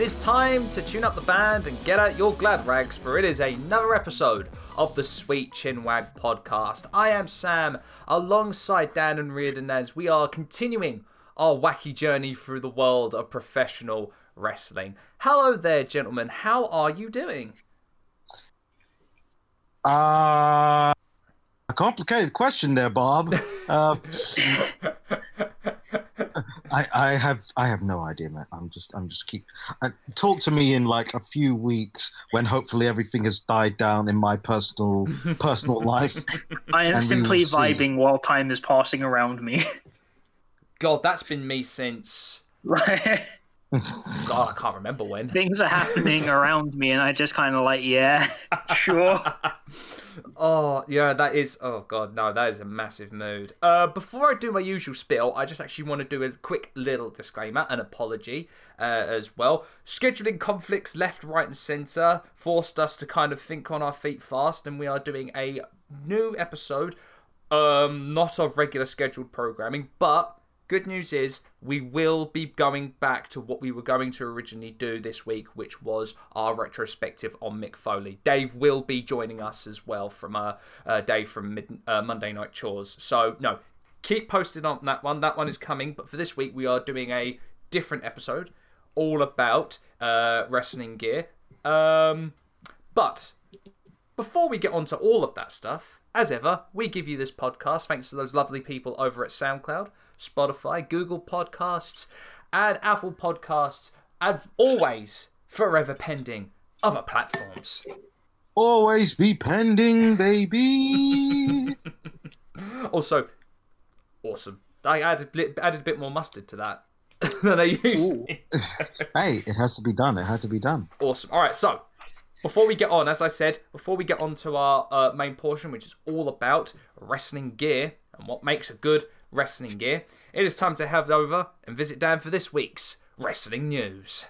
it is time to tune up the band and get out your glad rags, for it is another episode of the Sweet Chinwag podcast. I am Sam, alongside Dan and Reardon, as we are continuing our wacky journey through the world of professional wrestling. Hello there, gentlemen. How are you doing? Uh, a complicated question there, Bob. Uh, I, I have I have no idea, man. I'm just I'm just keep uh, talk to me in like a few weeks when hopefully everything has died down in my personal personal life. I am simply will see. vibing while time is passing around me. God, that's been me since. Like, God, I can't remember when. Things are happening around me, and I just kind of like, yeah, sure. Oh, yeah, that is. Oh, God, no, that is a massive mood. Uh, before I do my usual spiel, I just actually want to do a quick little disclaimer, an apology uh, as well. Scheduling conflicts left, right, and centre forced us to kind of think on our feet fast, and we are doing a new episode, um, not of regular scheduled programming, but Good news is we will be going back to what we were going to originally do this week, which was our retrospective on Mick Foley. Dave will be joining us as well from uh, uh Dave from mid, uh, Monday Night Chores. So no, keep posted on that one. That one is coming. But for this week, we are doing a different episode, all about uh, wrestling gear. Um, but before we get on to all of that stuff, as ever, we give you this podcast thanks to those lovely people over at SoundCloud, Spotify, Google Podcasts, and Apple Podcasts, and always forever pending other platforms. Always be pending, baby. Also, awesome. I added added a bit more mustard to that than I usually. hey, it has to be done. It had to be done. Awesome. All right, so before we get on, as I said, before we get on to our uh, main portion, which is all about wrestling gear and what makes a good wrestling gear, it is time to head over and visit Dan for this week's wrestling news.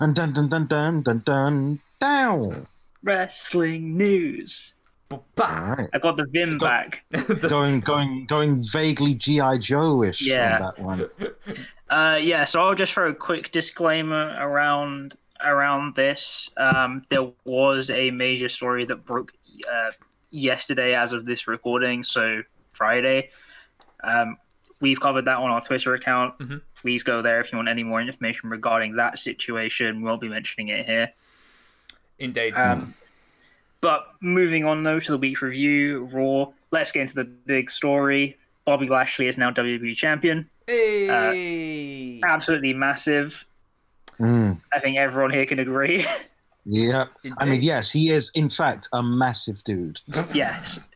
And dun dun dun dun dun dun down. Wrestling news. All right, I got the Vim back. going going going vaguely GI Joe ish Yeah. on that one. Uh, yeah, so I'll just throw a quick disclaimer around around this. Um, there was a major story that broke uh, yesterday, as of this recording, so Friday. Um, we've covered that on our Twitter account. Mhm. Please go there if you want any more information regarding that situation. We'll be mentioning it here. Indeed. Um, but moving on though to the week review, Raw. Let's get into the big story. Bobby Lashley is now WWE champion. hey! Absolutely massive. Mm, I think everyone here can agree. yeah, I mean, yes, he is in fact a massive dude. yes.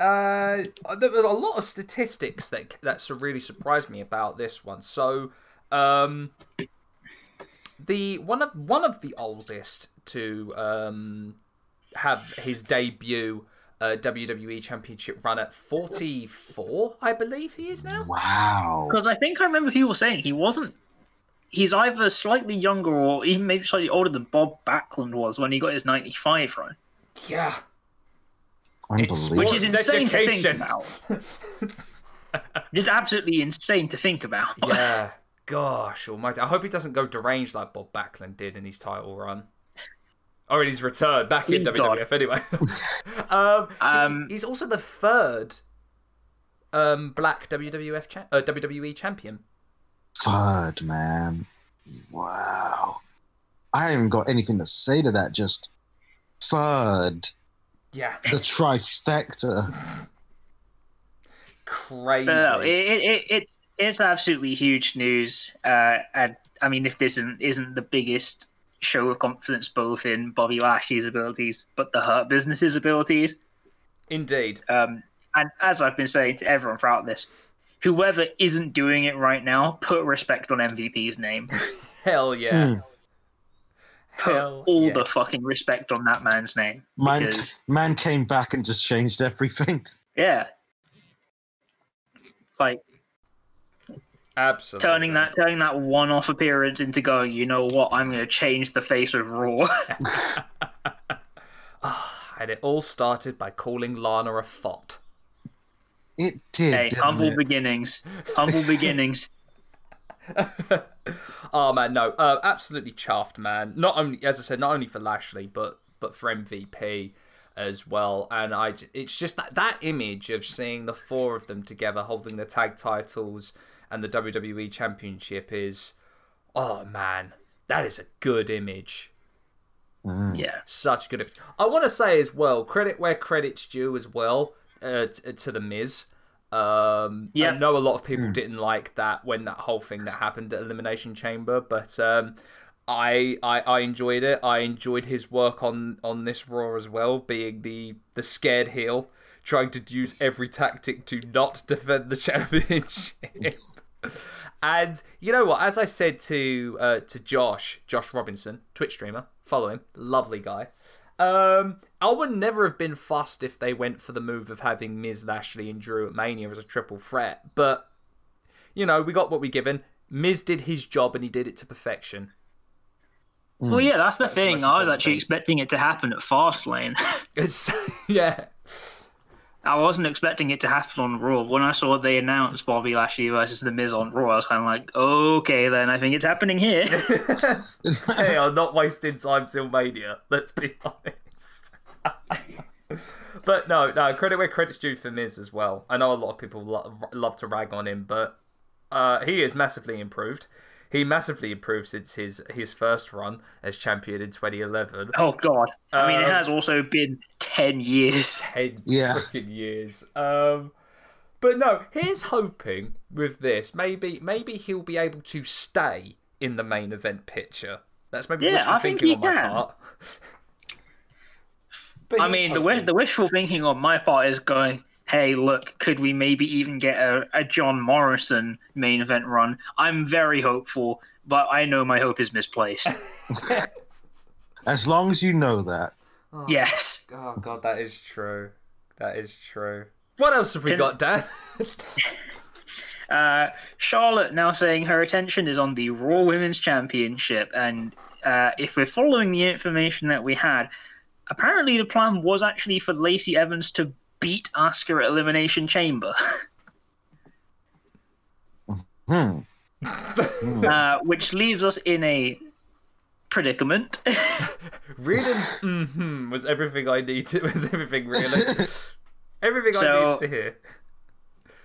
Uh, there were a lot of statistics that that really surprised me about this one. So, um, the one of one of the oldest to um have his debut uh, WWE Championship run at forty four, I believe he is now. Wow. Because I think I remember people saying he wasn't. He's either slightly younger or even maybe slightly older than Bob Backlund was when he got his 95 run. Yeah, Unbelievable. Which is Sports insane to think about. It's absolutely insane to think about. yeah. Gosh almighty. I hope he doesn't go deranged like Bob Backlund did in his title run. Or in his return back in Please God. WWF anyway. um, Um, he's also the third um, black WWF cha- uh, WWE champion. Third, man. Wow. I haven't got anything to say to that. Just third. Yeah. The trifecta. Crazy. But no, it, it, it, it's it's absolutely huge news. Uh, and I mean, if this isn't isn't the biggest show of confidence both in Bobby Lashley's abilities, but the Hurt Business's abilities. Indeed. Um, and as I've been saying to everyone throughout this, whoever isn't doing it right now, put respect on MVP's name. Hell yeah. Hmm. Put Hell all the fucking respect on that man's name. Man, Because, man came back and just changed everything. yeah. Like Absolutely. turning that turning that one off appearance into going, you know what, I'm gonna change the face of Raw. Ah, and it all started by calling Lana a fot. It did. hey, didn't humble it? beginnings. Humble beginnings. Oh man, no, uh, absolutely chuffed, man. Not only, as I said, not only for Lashley, but but for MVP as well. And I, j- it's just that that image of seeing the four of them together holding the tag titles and the WWE Championship is, oh man, that is a good image. Yeah. Such good. I want to say as well, credit where credit's due as well uh, t- to the Miz. Um, Yeah. I know a lot of people didn't like that when that whole thing that happened at Elimination Chamber, but um, I, I I enjoyed it. I enjoyed his work on on this Raw as well, being the the scared heel, trying to use every tactic to not defend the championship. And you know what? As I said to uh, to Josh, Josh Robinson, Twitch streamer, follow him, lovely guy. Um, I would never have been fussed if they went for the move of having Miz, Lashley, and Drew at Mania as a triple threat. But you know, we got what we given. Miz did his job and he did it to perfection. Well, yeah, that's the That's thing. most I was actually thing. expecting it to happen at Fastlane. It's yeah, I wasn't expecting it to happen on Raw. When I saw they announced Bobby Lashley versus The Miz on Raw, I was kind of like, okay, then I think it's happening here. hey, I'm not wasting time till Mania. Let's be honest. but no, no credit where credit's due for Miz as well. I know a lot of people lo- love to rag on him, but uh, he is massively improved. He massively improved since his his first run as champion in 2011. oh, God. I mean, it Um, has also been 10 years. Ten Yeah. freaking years. Um, but no, here's hoping with this. Maybe maybe he'll be able to stay in the main event picture. That's maybe Yeah, wishful I think thinking he on my part. But I here's mean, the, wish, the wishful thinking on my part is going, hey, look, could we maybe even get a, a John Morrison main event run? I'm very hopeful, but I know my hope is misplaced. As long as you know that. yes. Oh god, that is true. That is true. What else have we Can- got, Dan? Uh, Charlotte now saying her attention is on the Raw Women's Championship, and uh, if we're following the information that we had, apparently the plan was actually for Lacey Evans to beat Asuka at Elimination Chamber, Hmm. uh, which leaves us in a predicament. Reading's mm-hmm was everything I needed. Was everything really? everything I So- needed to hear.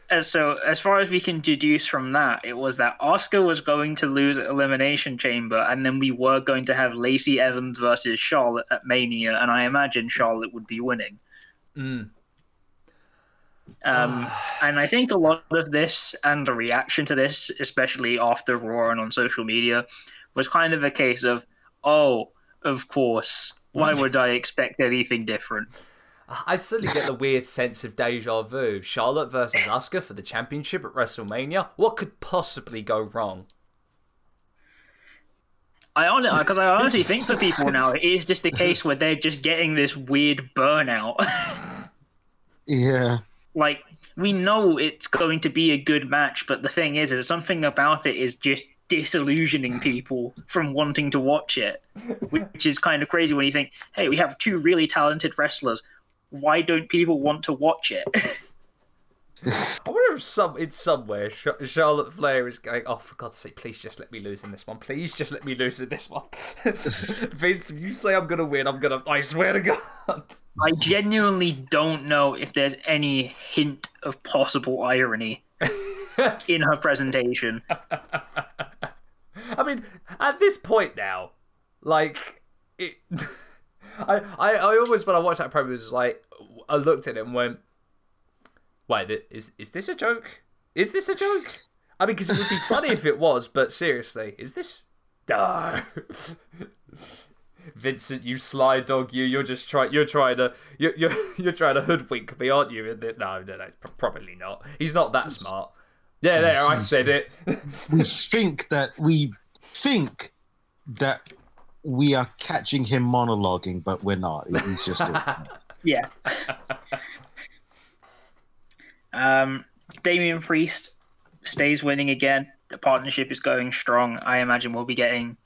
And so, as far as we can deduce from that, it was that Asuka was going to lose at Elimination Chamber, and then we were going to have Lacey Evans versus Charlotte at Mania, and I imagine Charlotte would be winning. Mm. Um, and I think a lot of this and the reaction to this, especially after Raw and on social media, was kind of a case of, oh, of course. Why would I expect anything different? I suddenly get the weird sense of deja vu. Charlotte versus Asuka for the championship at WrestleMania. What could possibly go wrong? I honestly, because I honestly think for people now, it is just a case where they're just getting this weird burnout. Yeah. Like we know it's going to be a good match, but the thing is, is something about it is just disillusioning people from wanting to watch it, which is kind of crazy when you think, hey, we have two really talented wrestlers. Why don't people want to watch it? I wonder if some in somewhere Ch- Charlotte Flair is going. Oh, for God's sake! Please just let me lose in this one. Please just let me lose in this one. Vince, if you say I'm gonna win, I'm gonna. I swear to God. I genuinely don't know if there's any hint of possible irony in her presentation. I mean, at this point now, like it. I, I, I always when I watched that promo was like I looked at it and went, "Wait, th- is is this a joke? Is this a joke?" I mean, because it would be funny if it was, but seriously, is this? No. Vincent, you sly dog, you you're just trying you're trying to you're, you're you're trying to hoodwink me, aren't you? In this, no, no, no, it's pro- probably not. He's not that smart. Yeah, there, I said it. We think that we think that we are catching him monologuing, but we're not. He's just Yeah. Um, Damian Priest stays winning again. The partnership is going strong. I imagine we'll be getting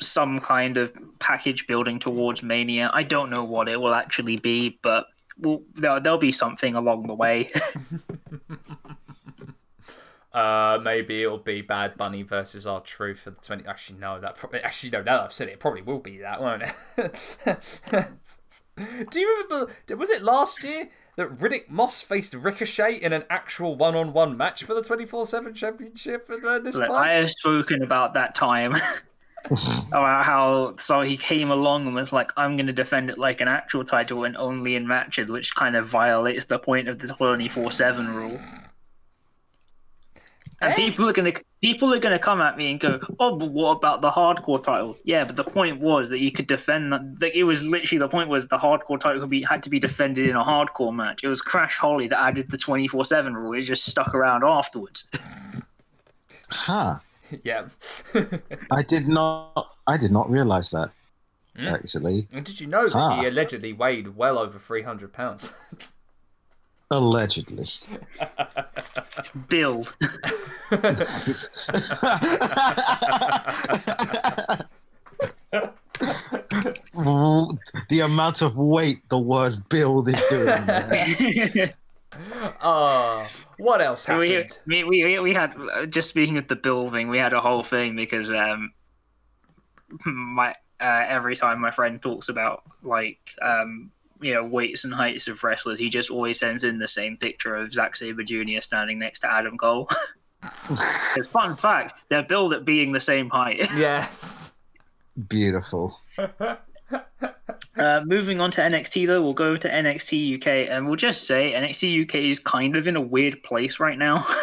some kind of package building towards Mania. I don't know what it will actually be, but we'll, there'll, there'll be something along the way. Uh, maybe it'll be Bad Bunny versus R-Truth for the twenty. Actually, no, that probably. Actually, no. Now that I've said it, it probably will be that, won't it? Do you remember? Was it last year that Riddick Moss faced Ricochet in an actual one-on-one match for the twenty-four seven championship at this Look, time? I have spoken about that time. about how so he came along and was like, I'm gonna defend it like an actual title and only in matches, which kind of violates the point of the twenty four seven rule. And Eh? people are gonna people are gonna come at me and go, Oh, but what about the hardcore title? Yeah, but the point was that you could defend that like, it was literally the point was the hardcore title could be had to be defended in a hardcore match. It was Crash Holly that added the twenty four seven rule, it just stuck around afterwards. Huh. yeah. I did not. I did not realize that. Hmm? Actually, and did you know that Ah. he allegedly weighed well over three hundred pounds? allegedly. Build. the amount of weight the word "build" is doing. there. Ah, what else we, happened? we, we, we had just speaking of the building, we had a whole thing because um, my uh, every time my friend talks about like um, you know weights and heights of wrestlers, he just always sends in the same picture of Zack Sabre Jr. standing next to Adam Cole. 'Cause fun fact, they're billed at being the same height. Yes. Beautiful. Uh, moving on to NXT though, we'll go to NXT UK and we'll just say NXT UK is kind of in a weird place right now.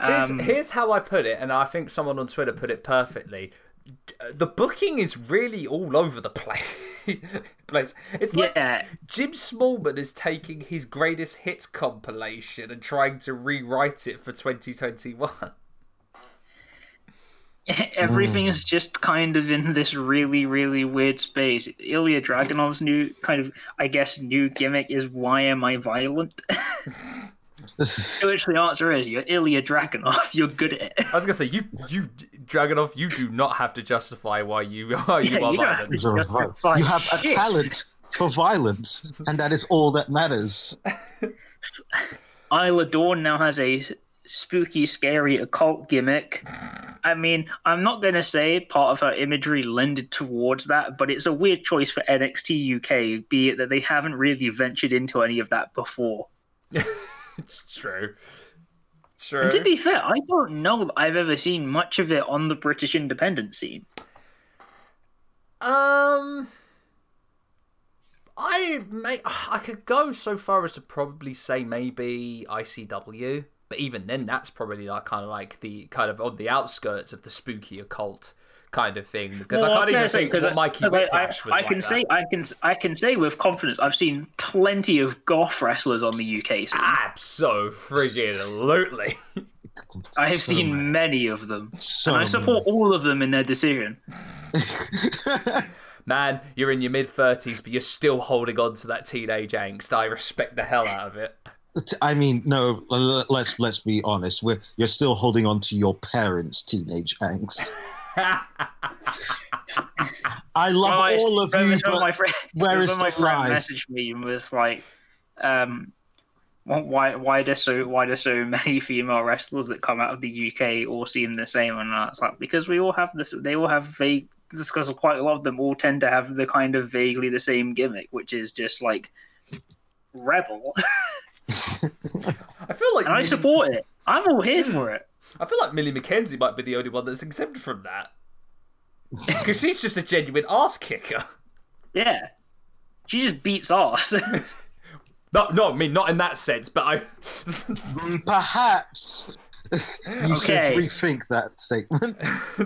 Here's, Um, here's how I put it, and I think someone on Twitter put it perfectly. D- The booking is really all over the place. place. It's like yeah, Jim Smallman is taking his greatest hits compilation and trying to rewrite it for 2021. everything is just kind of in this really really weird space ilja dragunov's new kind of i guess new gimmick is why am i violent to which the answer is you're ilja dragunov you're good at it I was gonna say you, you Dragunov, you do not have to justify why you why you Yeah, are you don't have to- You're vi- Justify you have a talent for violence, and that is all that matters. isla dawn now has a spooky scary occult gimmick i mean i'm not going to say part of her imagery lended towards that but it's a weird choice for nxt uk be it that they haven't really ventured into any of that before It's true. True. And to be fair, I don't know that I've ever seen much of it on the British independent scene. Um, I may I could go so far as to probably say maybe ICW, but even then, that's probably like kind of like the kind of on the outskirts of the spooky occult kind of thing because Well, I can't even gonna say, think 'cause what I- I- Whiplash I, was I like can that. say I can I can say with confidence I've seen plenty of goth wrestlers on the UK scene. Abso friggin' lootly. I have So seen many. many of them, So and I support all of them in their decision. Man, you're in your mid thirties, but you're still holding on to that teenage angst. I respect the hell out of it. I mean, no. Let's let's be honest. We're, you're still holding on to your parents' teenage angst. I love Well, all of you, when but my friend, where when is my the friend lie? messaged me and was like, um, why why do so why do so many female wrestlers that come out of the UK all seem the same? And that's like, because we all have this. They all have vague. Because quite a lot of them all tend to have the kind of vaguely the same gimmick, which is just like rebel. I feel like and I support it. I'm all here for it. I feel like Millie McKenzie might be the only one that's exempt from that. Because she's just a genuine ass kicker. Yeah, she just beats ass. No, no, I mean not in that sense, but I. Mm, perhaps you should rethink that statement.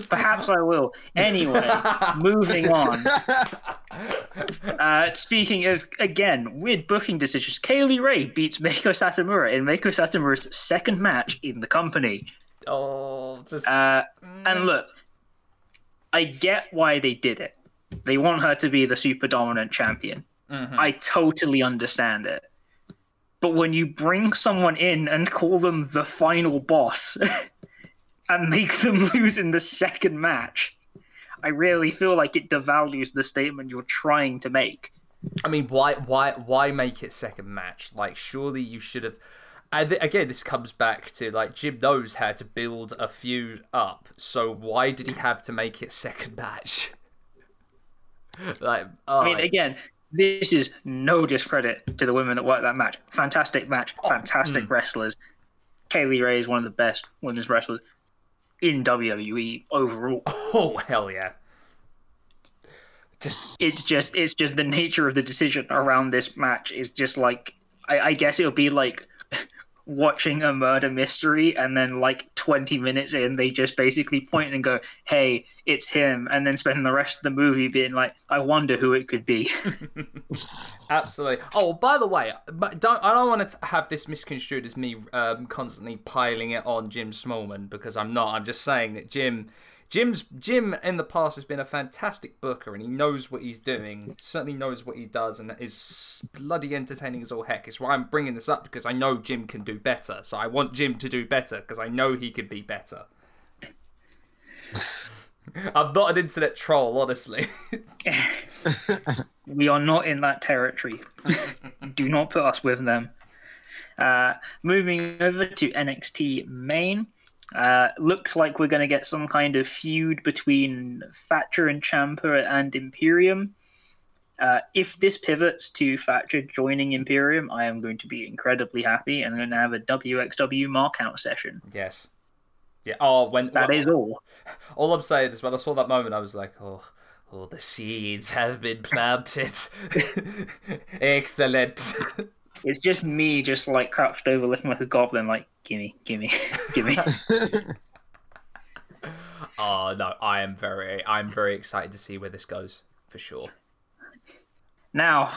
Perhaps I will. Anyway, moving on. Uh, speaking of again weird booking decisions, Kay Lee Ray beats Meiko Satomura in Meiko Satomura's second match in the company. Oh, just Uh, and look, I get why they did it. They want her to be the super dominant champion. I totally understand it. But when you bring someone in and call them the final boss and make them lose in the second match, I really feel like it devalues the statement you're trying to make. I mean, why, why, why make it second match? Like, surely you should have. And th- again, this comes back to like Jim knows how to build a feud up. So why did he have to make it second match? like, oh, I mean, oh. again, this is no discredit to the women that worked that match. Fantastic match, oh, fantastic mm. wrestlers. Kay Lee Ray is one of the best women's wrestlers in WWE overall. oh hell yeah! It's just, it's just the nature of the decision around this match is just like, I, I guess it'll be like watching a murder mystery, and then like twenty minutes in, they just basically point and go, "Hey, it's him," and then spend the rest of the movie being like, "I wonder who it could be." Absolutely. Oh, by the way, don't I don't want to have this misconstrued as me um, constantly piling it on Jim Smallman because I'm not. I'm just saying that Jim, Jim's Jim in the past has been a fantastic booker and he knows what he's doing. Certainly knows what he does and is bloody entertaining as all heck. It's why I'm bringing this up because I know Jim can do better. So I want Jim to do better because I know he could be better. I'm not an internet troll, honestly. we are not in that territory. Do not put us with them. Uh, moving over to NXT main. Uh, looks like we're going to get some kind of feud between Thatcher and Ciampa and Imperium. Uh, if this pivots to Thatcher joining Imperium, I am going to be incredibly happy and I'm going to have a WXW markout session. yes. Yeah. Oh, when That is all. All I'm saying is when I saw that moment, I was like, oh, oh the seeds have been planted. Excellent. It's just me, just like crouched over, looking like a goblin, like gimme, gimme, gimme. oh no, I am very, I'm very excited to see where this goes for sure. Now,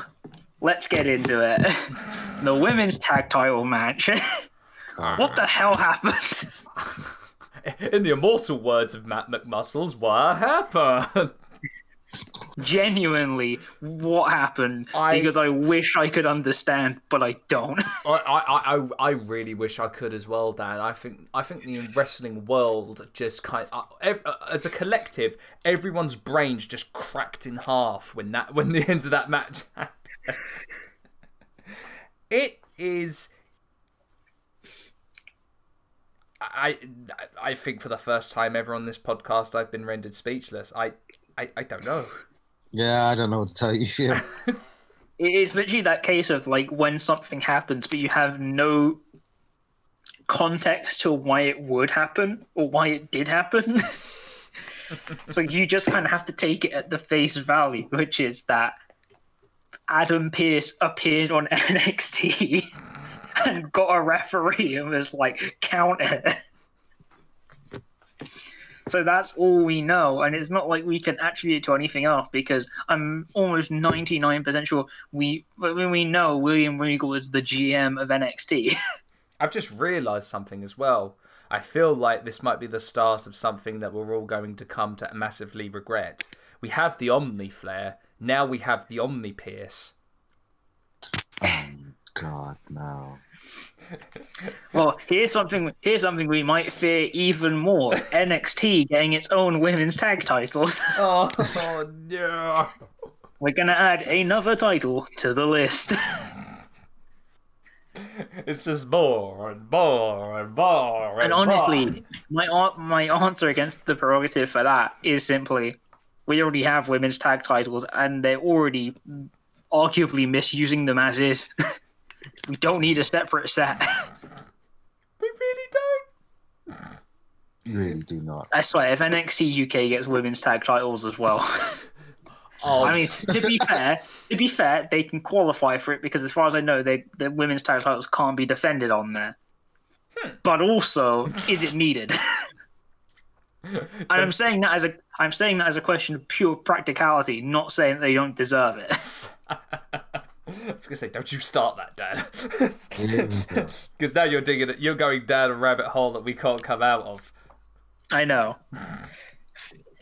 let's get into it. The women's tag title match. what the hell happened? In the immortal words of Matt McMuscles, what happened? Genuinely, what happened? I- Because I wish I could understand, but I don't. I, I, I, I really wish I could as well, Dan. I think I think the wrestling world just kind uh, ev- uh, as a collective, everyone's brains just cracked in half when that when the end of that match happened. It is. I I think for the first time ever on this podcast, I've been rendered speechless. I I, I don't know. Yeah, I don't know what to tell you. Yeah. It is literally that case of like when something happens, but you have no context to why it would happen or why it did happen. so you just kind of have to take it at the face value, which is that Adam Pearce appeared on NXT and got a referee and was like, count it. So that's all we know, and it's not like we can attribute it to anything else because I'm almost 99% sure we we know William Regal is the GM of NXT. I've just realised something as well. I feel like this might be the start of something that we're all going to come to massively regret. We have the Omni Flare, now we have the Omni Pearce. Oh, God, no. Well, here's something here's something we might fear even more: NXT getting its own women's tag titles. Oh, no. We're gonna add another title to the list. It's just more and more and more. And, And honestly, my an- my answer against the prerogative for that is simply we already have women's tag titles, and they're already arguably misusing them as is. We don't need a separate set. we really don't. You really do not. I swear, if NXT UK gets women's tag titles as well, Oh, I mean, to be fair, to be fair, they can qualify for it because, as far as I know, they the women's tag titles can't be defended on there. Hmm. But also, is it needed? and I'm saying that as a I'm saying that as a question of pure practicality, not saying that they don't deserve it. I was gonna say, don't you start that, Dad, because now you're digging, it you're going down a rabbit hole that we can't come out of. I know.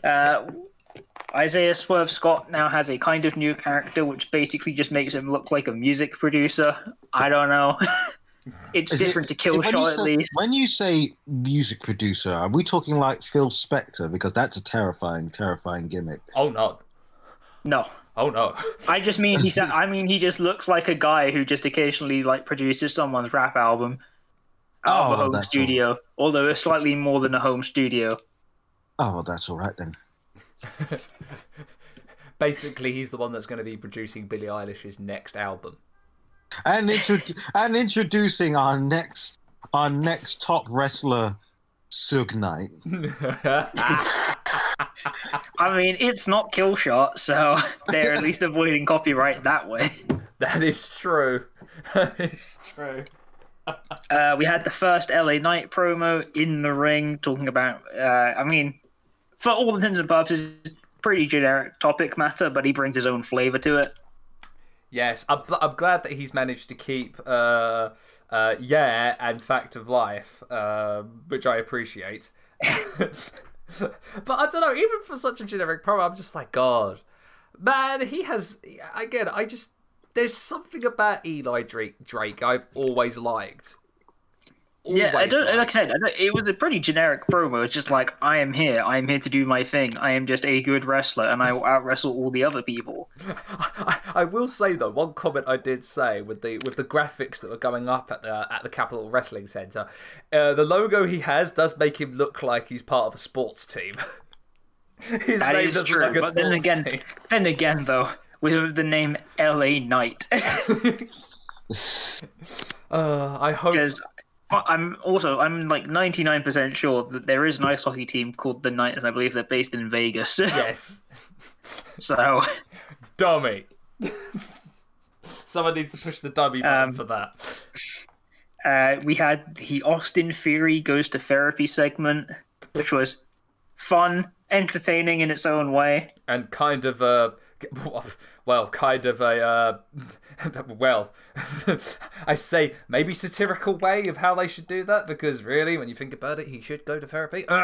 Uh, Isaiah Swerve Scott now has a kind of new character, which basically just makes him look like a music producer. I don't know. it's Is it- different to when Killshot at say- least. When you say music producer, are we talking like Phil Spector? Because that's a terrifying, terrifying gimmick. Oh no, No, oh no. I just mean he said. I mean he just looks like a guy who just occasionally like produces someone's rap album. out of Oh, a home that's all. studio, although it's slightly more than a home studio. Oh, well, that's all right then. Basically, he's the one that's going to be producing Billie Eilish's next album. And intro- and introducing our next our next top wrestler, Suge Knight. I mean, it's not kill shot, so they're at least avoiding copyright that way. that is true. That is true. Uh, we had the first LA Knight promo in the ring talking about, uh, I mean, for all intents and purposes, pretty generic topic matter, but he brings his own flavor to it. Yes, I'm, I'm glad that he's managed to keep uh, uh, yeah and fact of life, uh, which I appreciate. but I don't know, even for such a generic promo, I'm just like, God, man, he has. Again, I just there's something about Eli Drake. Drake I've always liked. Yeah, I don't. Like I said, I don't, it was a pretty generic promo. It's just like I am here. I am here to do my thing. I am just a good wrestler, and I will out wrestle all the other people. I, I will say though, one comment I did say with the with the graphics that were going up at the at the Capitol Wrestling Center, uh, the logo he has does make him look like he's part of a sports team. His That name is true. like but then again, team. then again, though, with the name LA Knight, Uh, I hope. I'm also I'm like 99 percent sure that there is an ice hockey team called the Knights, and I believe they're based in Vegas. Yes, so dummy. Someone needs to push the dummy button Um, for that. uh, we had the Austin Theory goes to therapy segment, which was fun, entertaining in its own way. and kind of a well kind of a uh, well i say maybe satirical way of how they should do that because really when you think about it he should go to therapy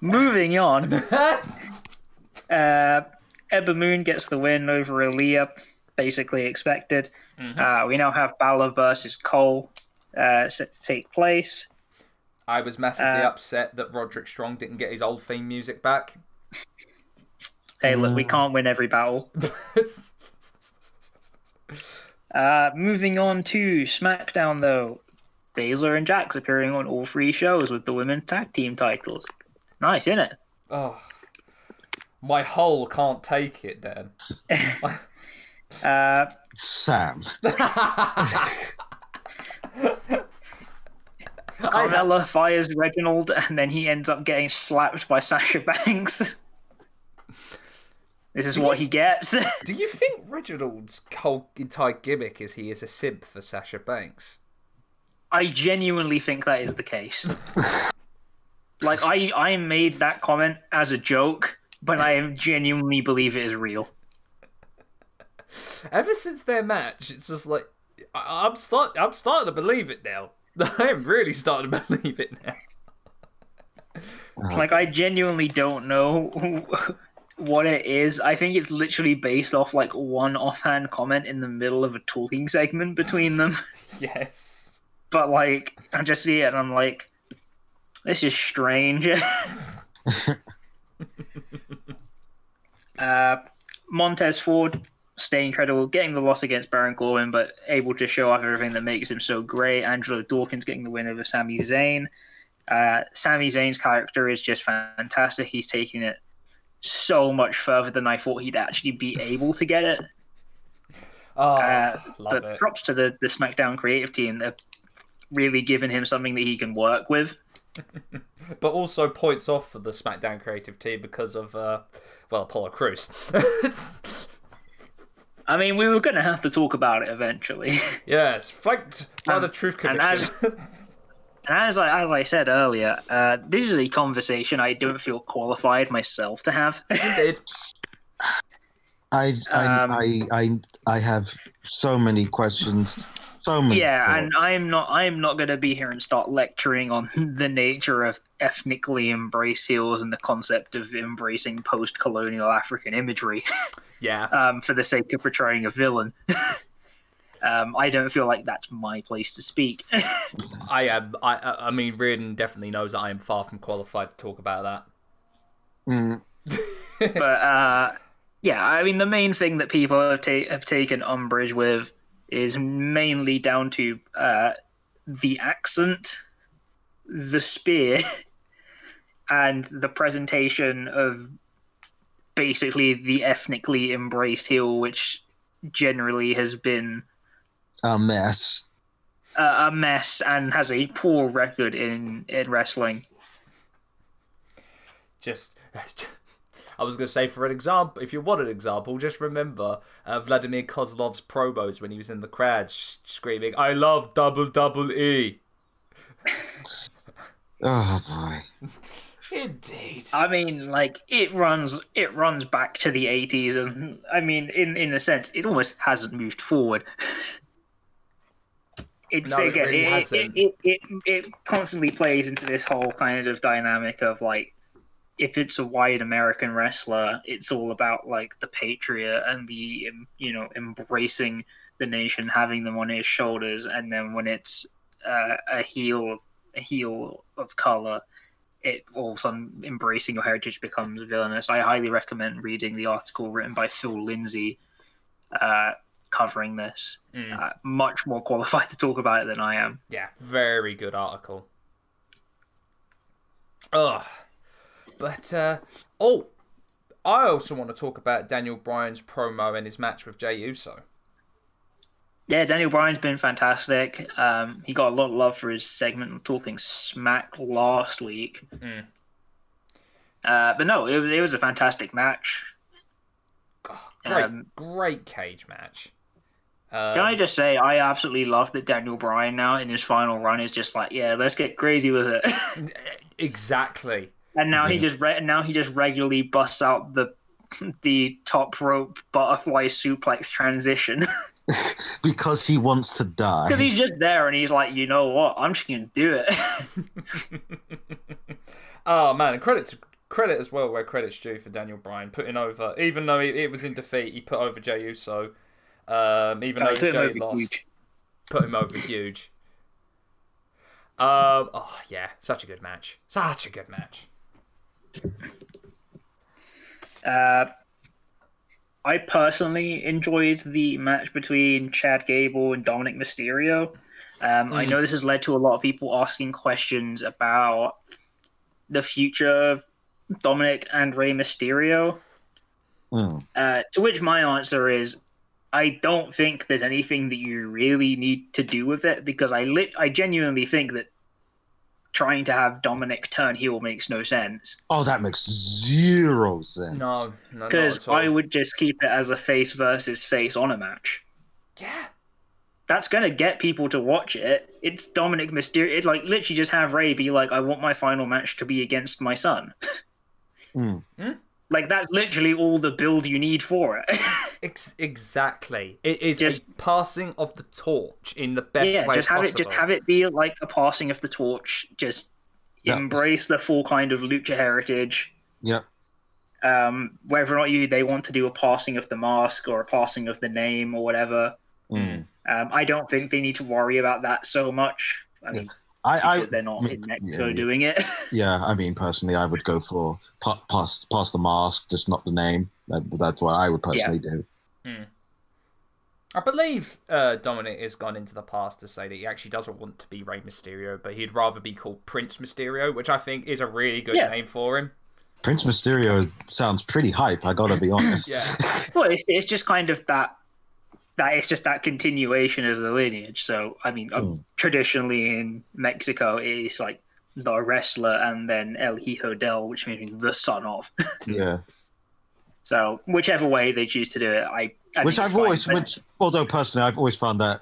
Moving on, uh, Ember Moon gets the win over Aliyah, basically expected. Uh, we now have Balor versus Cole uh, set to take place. i was massively Uh, upset that roderick strong didn't get his old theme music back Hey, look, we can't win every battle. Uh, moving on to SmackDown, though. Baszler and Jax appearing on all three shows with the women's tag team titles. Nice, isn't it? oh my whole can't take it dan Uh, Sam. Carmella fires Reginald, and then he ends up getting slapped by Sasha Banks. This is what he gets. do you think reginald's whole entire gimmick is he is a simp for sasha banks I genuinely think that is the case. like I, I made that comment as a joke, but I genuinely believe it is real. ever since their match, it's just like I- I'm start I'm starting to believe it now. I am really starting to believe it now. Oh, like I genuinely don't know what it is. I think it's literally based off like one offhand comment in the middle of a talking segment between them. Yes. But like I just see it and I'm like, this is strange. uh, Montez Ford staying credible, getting the loss against Baron Corbin, but able to show off everything that makes him so great. Angelo Dawkins getting the win over Sami Zayn. Uh, Sami Zayn's character is just fantastic. He's taking it so much further than I thought he'd actually be able to get it. Oh, Uh, love but it. props to the, the SmackDown creative team. They're really giving him something that he can work with. But also points off for the SmackDown creative team because of uh, well, Apollo Crews. I mean, we were going to have to talk about it eventually. yes, flanked by Um, the Truth and Commission. And as I, as I said earlier, uh, this is a conversation I don't feel qualified myself to have. Indeed. I, I, Um, I, I, I have so many questions. So many. yeah, and. I'm not I'm not going to be here and start lecturing on the nature of ethnically embraced heels and the concept of embracing post-colonial African imagery Yeah. um, for the sake of portraying a villain. Um, I don't feel like that's my place to speak. I am. I. I I mean, Reardon definitely knows that I am far from qualified to talk about that. Mm, but uh, yeah, I mean, the main thing that people have, ta- have taken umbrage with is mainly down to uh, the accent, the spear, and the presentation of basically the ethnically embraced heel, which generally has been A mess. a, a mess and has a poor record in in wrestling. just I was going to say for an example, if you want an example, just remember uh, Vladimir Kozlov's promos when he was in the crowd sh- screaming, "I love double double E." Oh boy. Indeed. I mean, like it runs it runs back to the eighties, and I mean, in in a sense, it almost hasn't moved forward. It's No, it again, really it, hasn't. it, it, it it constantly plays into this whole kind of dynamic of like, if it's a white American wrestler, it's all about like the patriot and the you know embracing the nation, having them on his shoulders, and then when it's uh, a heel of a heel of color, it all of a sudden embracing your heritage becomes villainous. I highly recommend reading the article written by Phil Lindsay uh, covering this. Mm. Uh, much more qualified to talk about it than I am. Yeah, very good article. Ugh. But, uh, oh, I also want to talk about Daniel Bryan's promo and his match with Jey Uso. Yeah, Daniel Bryan's been fantastic. Um, he got a lot of love for his segment on Talking Smack last week. Mm. Uh, but no, it was it was a fantastic match. Oh, great, Um, great cage match. Um, Can I just say, I absolutely love that Daniel Bryan now in his final run is just like, yeah, let's get crazy with it. exactly. and now he just re- now he just regularly busts out the the top rope butterfly suplex transition Because he wants to die. because he's just there and he's like, you know what, I'm just gonna do it. Oh man, and credit to credit as well where credit's due for Daniel Bryan putting over, even though it, it was in defeat, he put over Jey Uso. Um, even though Put him Jey over lost, huge. put him over huge. Um, oh yeah, such a good match, such a good match. Uh, I personally enjoyed the match between Chad Gable and Dominic Mysterio. Um, I Mm. know this has led to a lot of people asking questions about the future of Dominic and Rey Mysterio. Mm. Uh, to which my answer is, I don't think there's anything that you really need to do with it because I lit, I genuinely think that trying to have Dominic turn heel makes no sense. Oh, that makes zero sense. No, no, Because at all. I would just keep it as a face versus face on a match. yeah, That's gonna get people to watch it. It's Dominic Mysterio. It, like literally just have Rey be like, "I want my final match to be against my son." Mm. Like that's literally all the build you need for it. Ex- exactly. It is Just- a passing of the torch in the best yeah, way just have possible. it. Just have it be like a passing of the torch. Just Yeah. embrace the full kind of lucha heritage. Yeah. Um, whether or not you they want to do a passing of the mask or a passing of the name or whatever. Mm. Um, I don't think they need to worry about that so much. I mean, I, I, because they're not I in Mexico yeah. doing it. yeah, I mean, personally, I would go for pa- pass, pass the mask, just not the name. That, that's what I would personally do. I believe uh, Dominic has gone into the past to say that he actually doesn't want to be Rey Mysterio, but he'd rather be called Prince Mysterio, which I think is a really good Yeah. name for him. Prince Mysterio sounds pretty hype. I gotta be honest. Yeah. Well, it's, it's just kind of that that it's just that continuation of the lineage. So, I mean, Mm. traditionally in Mexico, it's like the wrestler and then El Hijo del, which means the son of. yeah. So, whichever way they choose to do it, I, I which I've always, but- which although personally I've always found that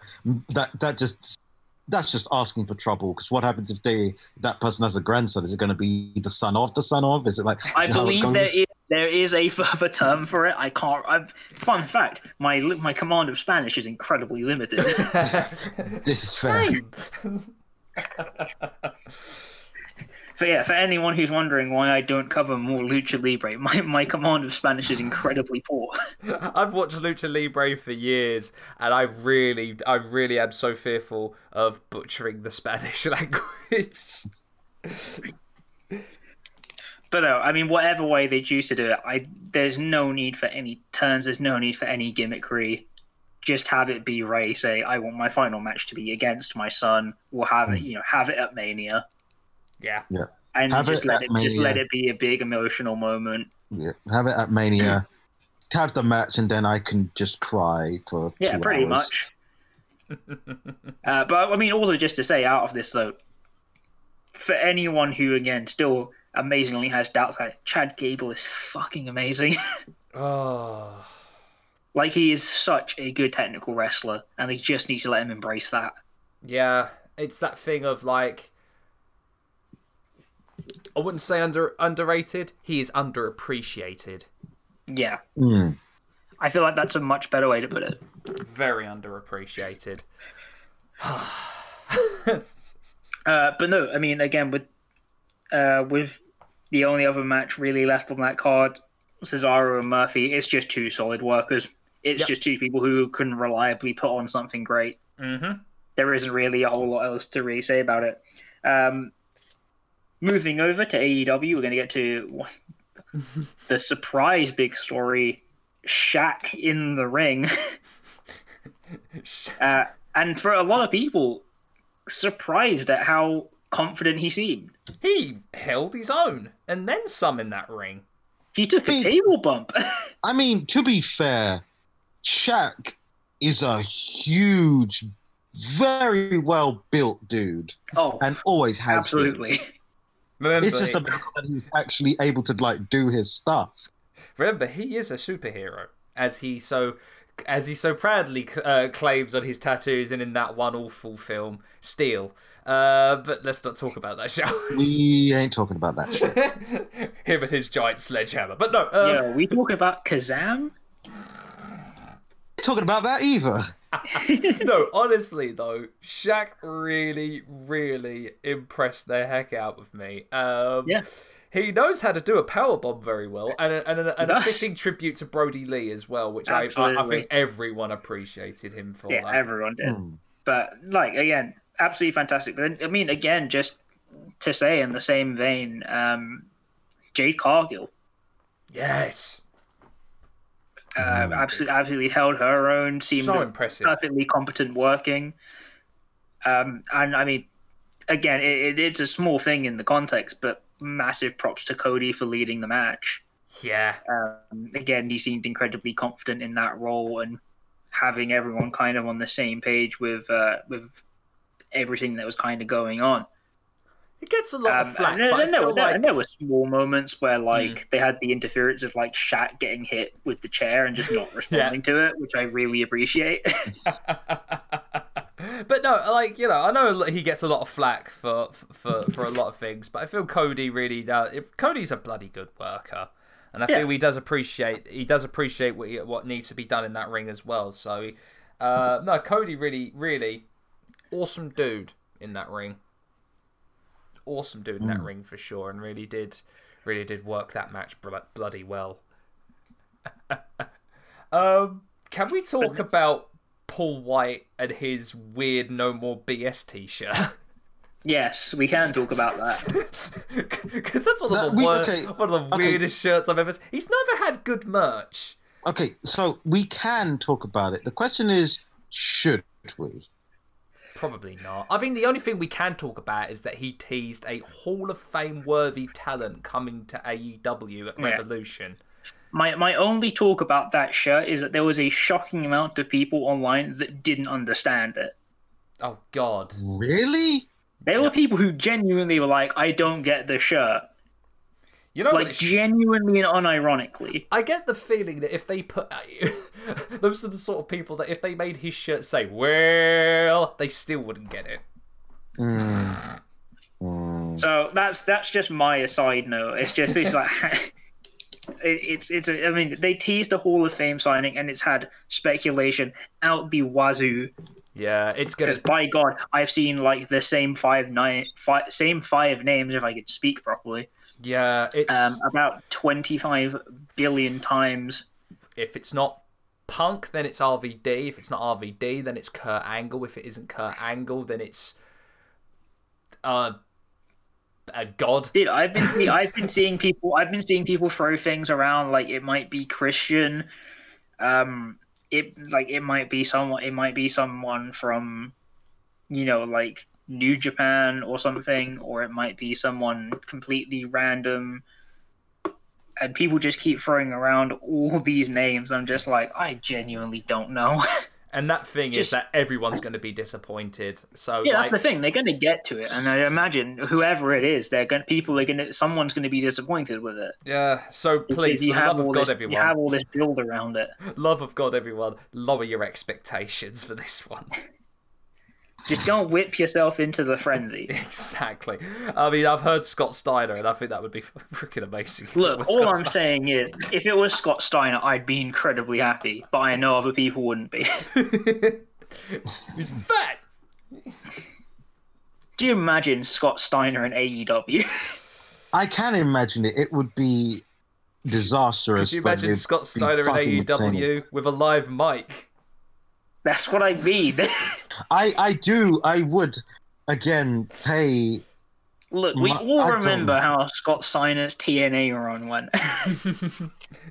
that that just that's just asking for trouble. Because what happens if they that person has a grandson? Is it going to be the son of the son of? Is it like? I is believe there is there is a further term for it. I can't. I, fun fact: my my command of Spanish is incredibly limited. This is fair. Same. For yeah, for anyone who's wondering why I don't cover more lucha libre, my, my command of Spanish is incredibly poor. I've watched Lucha Libre for years, and I really, I really am so fearful of butchering the Spanish language. But no, I mean, whatever way they choose to do it, I there's no need for any turns. There's no need for any gimmickry. just have it be Rey say, "I want my final match to be against my son." We'll have it, you know, have it at Mania, Yeah. yeah, and Have just it let at it just let it be a big emotional moment. Yeah, have it at Mania. have the match, and then I can just cry for Yeah, two pretty hours. much. uh, but I mean, also just to say, out of this though, for anyone who again still amazingly has doubts, like Chad Gable is fucking amazing. Oh. like he is such a good technical wrestler, and they just need to let him embrace that. Yeah, it's that thing of like I wouldn't say under underrated. He is underappreciated. Yeah, Mm. I feel like that's a much better way to put it. Very underappreciated. Uh, but no, I mean, again, with uh, with the only other match really left on that card, Cesaro and Murphy, it's just two solid workers. It's Yep. just two people who can reliably put on something great. mm-hmm. There isn't really a whole lot else to really say about it. Um, moving over to AEW, we're going to get to the surprise big story Shaq in the ring. Uh, and for a lot of people, surprised at how confident he seemed. He held his own and then some in that ring. He took a Hey. table bump. I mean, to be fair, Shaq is a huge, very well built dude, oh, and always has. been. absolutely. Remember, It's just about that he was actually able to like do his stuff. remember he is a superhero, as he so as he so proudly uh, claims on his tattoos and in that one awful film, Steel. Uh, but let's not talk about that, shall We ain't talking about that shit. we? Him and his giant sledgehammer. But no, uh, yeah, we talk about Kazam. talking about that either. no, honestly though, Shaq really, really impressed the heck out of me. Um, Yeah. He knows how to do a power bomb very well, and a, and, a, and a fitting tribute to Brodie Lee as well, which I, I, I think everyone appreciated him for. Yeah, that. everyone did. Hmm. But like again, absolutely fantastic. But then, I mean, again, just to say in the same vein, um, Jade Cargill Yes, uh, absolutely, absolutely held her own. Seemed so impressive. perfectly competent working. Um, and I mean, again, it, it, it's a small thing in the context, but massive props to Cody for leading the match. Yeah, Um, again, he seemed incredibly confident in that role and having everyone kind of on the same page with uh, with everything that was kind of going on. it gets a lot Um, of flack, there, but I and there- there- like there were small moments where like they had the interference of like Shaq getting hit with the chair and just not responding to it, which I really appreciate. but no, like you know, I know he gets a lot of flack for for for a lot of things, but I feel Cody really. If Cody's a bloody good worker, and I Yeah. feel he does appreciate he does appreciate what he, what needs to be done in that ring as well. So, uh, no, Cody really really awesome dude in that ring. Awesome dude in that ring for sure, and really did really did work that match bloody well. um, can we talk about Paul White and his weird "No More BS" T-shirt? yes, we can talk about that. Because that's one of That- the we- wor- okay, one of the okay. weirdest shirts I've ever. seen. He's never had good merch. Okay, so we can talk about it. The question is, should we? Probably not. I think the only thing we can talk about is that he teased a Hall of Fame worthy talent coming to AEW at Yeah. Revolution. My my only talk about that shirt is that there was a shocking amount of people online that didn't understand it. Oh God. Really? There were people who genuinely were like, "I don't get the shirt," You know, like what? genuinely and unironically. I get the feeling that if they put those are the sort of people that if they made his shirt say "well," they still wouldn't get it. Mm. Mm. So that's that's just my aside note. It's just it's like it, it's it's. A, I mean, they teased a Hall of Fame signing, and it's had speculation out the wazoo. Yeah, it's gonna. Because by God, I've seen like the same five nine five same five names if I could speak properly. Yeah, it's Um, about twenty five billion times. if it's not Punk, then it's RVD. If it's not RVD, then it's Kurt Angle. If it isn't Kurt Angle, then it's uh, a God. Dude, I've been see- I've been seeing people I've been seeing people throw things around like it might be Christian. Um, it like it might be someone it might be someone from you know like New Japan or something, or it might be someone completely random. And people just keep throwing around all these names. I'm just like, I genuinely don't know. And that thing Just- is that everyone's going to be disappointed. So yeah, that's the thing. They're going to get to it, and I imagine whoever it is, they're going. People are going to. Someone's going to be disappointed with it. yeah. So please, you for have love of God, this, everyone, You have all this build around it. love of God, everyone, lower your expectations for this one. Just don't whip yourself into the frenzy. exactly. I mean, I've heard Scott Steiner, and I think that would be freaking amazing. Look, all Scott I'm saying is, if it was Scott Steiner, I'd be incredibly happy. But I know other people wouldn't be. Steiner. He's fat. Do you imagine Scott Steiner in AEW? I can imagine it. It would be disastrous. Could you imagine Scott Steiner in. AEW with a live mic? That's what I mean. I I do. I would again pay. Look, we My- all I don't remember how Scott Steiner's TNA run went.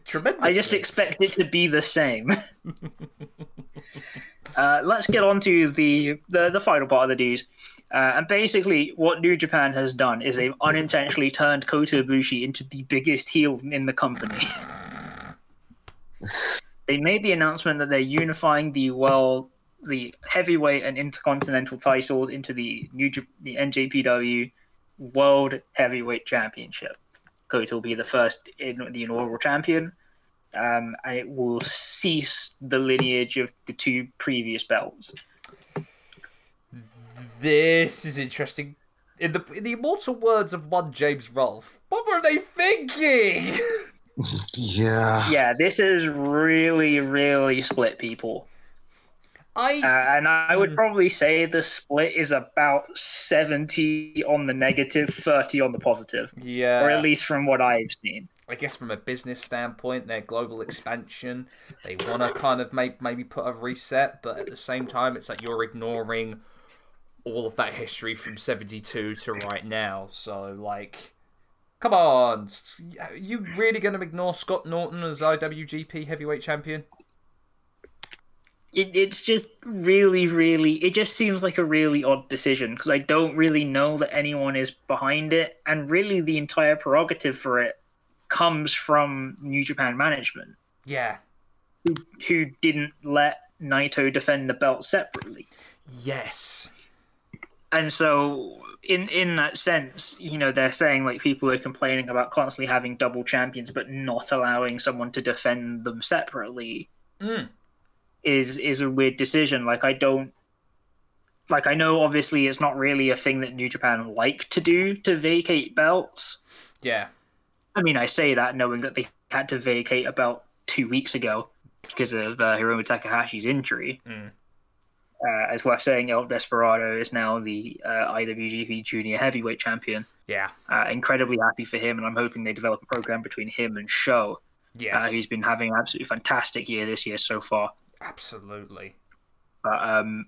Tremendous. I just expect it to be the same. uh, let's get on to the, the, the final part of the news. Uh, and basically, what New Japan has done is they've unintentionally turned Kota Ibushi into the biggest heel in the company. they made the announcement that they're unifying the world, the heavyweight and intercontinental titles into the new J- the NJPW World Heavyweight Championship. Kota will be the first in the inaugural champion um, and it will cease the lineage of the two previous belts. This is interesting. In the in the immortal words of one James Rolfe, what were they thinking? Yeah. Yeah, this is really, really split people. I Uh, and I would probably say the split is about 70 on the negative, 30 on the positive, yeah. or at least from what I've seen. I guess from a business standpoint, their global expansion, they want to kind of make, maybe put a reset, but at the same time, it's like you're ignoring all of that history from 72 to right now. So, like, come on. S- You really going to ignore Scott Norton as IWGP heavyweight champion? It, it's just really, really, it just seems like a really odd decision because I don't really know that anyone is behind it. And really, the entire prerogative for it comes from New Japan management, Yeah. who didn't let Naito defend the belt separately. Yes. And so, in in that sense, you know, they're saying like people are complaining about constantly having double champions, but not allowing someone to defend them separately Mm. Is is a weird decision. Like I don't like I know obviously it's not really a thing that New Japan like to do to vacate belts. Yeah. I mean, I say that knowing that they had to vacate about two weeks ago because of uh, Hiromu Takahashi's injury. Mm. Uh, as worth saying, El Desperado is now the uh, IWGP Junior Heavyweight Champion. Yeah. Uh, incredibly happy for him, and I'm hoping they develop a program between him and Show, Yes. uh, who's been having an absolutely fantastic year this year so far. Absolutely. But um,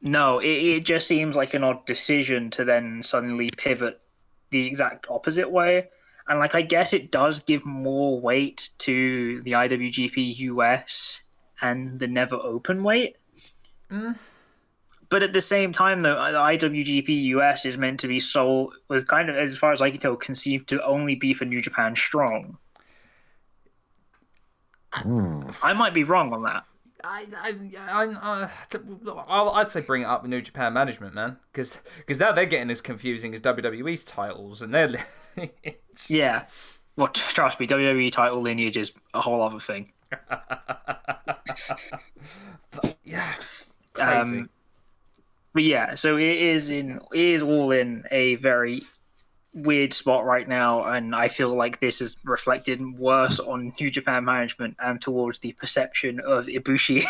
no, it, it just seems like an odd decision to then suddenly pivot the exact opposite way. And like, I guess it does give more weight to the IWGP US and the Never Open weight. Mm. But at the same time, though, the IWGP US is meant to be so was kind of, as far as I can tell, conceived to only be for New Japan Strong. I might be wrong on that. I, I, I, uh, I'll- I'd say bring it up with New Japan management, man, because because now they're getting as confusing as WWE's titles, and they're Yeah. Well, t- trust me, WWE title lineage is a whole other thing. yeah, crazy. Um, but yeah, so it is in it is all in a very weird spot right now, and I feel like this is reflected worse on New Japan management and towards the perception of Ibushi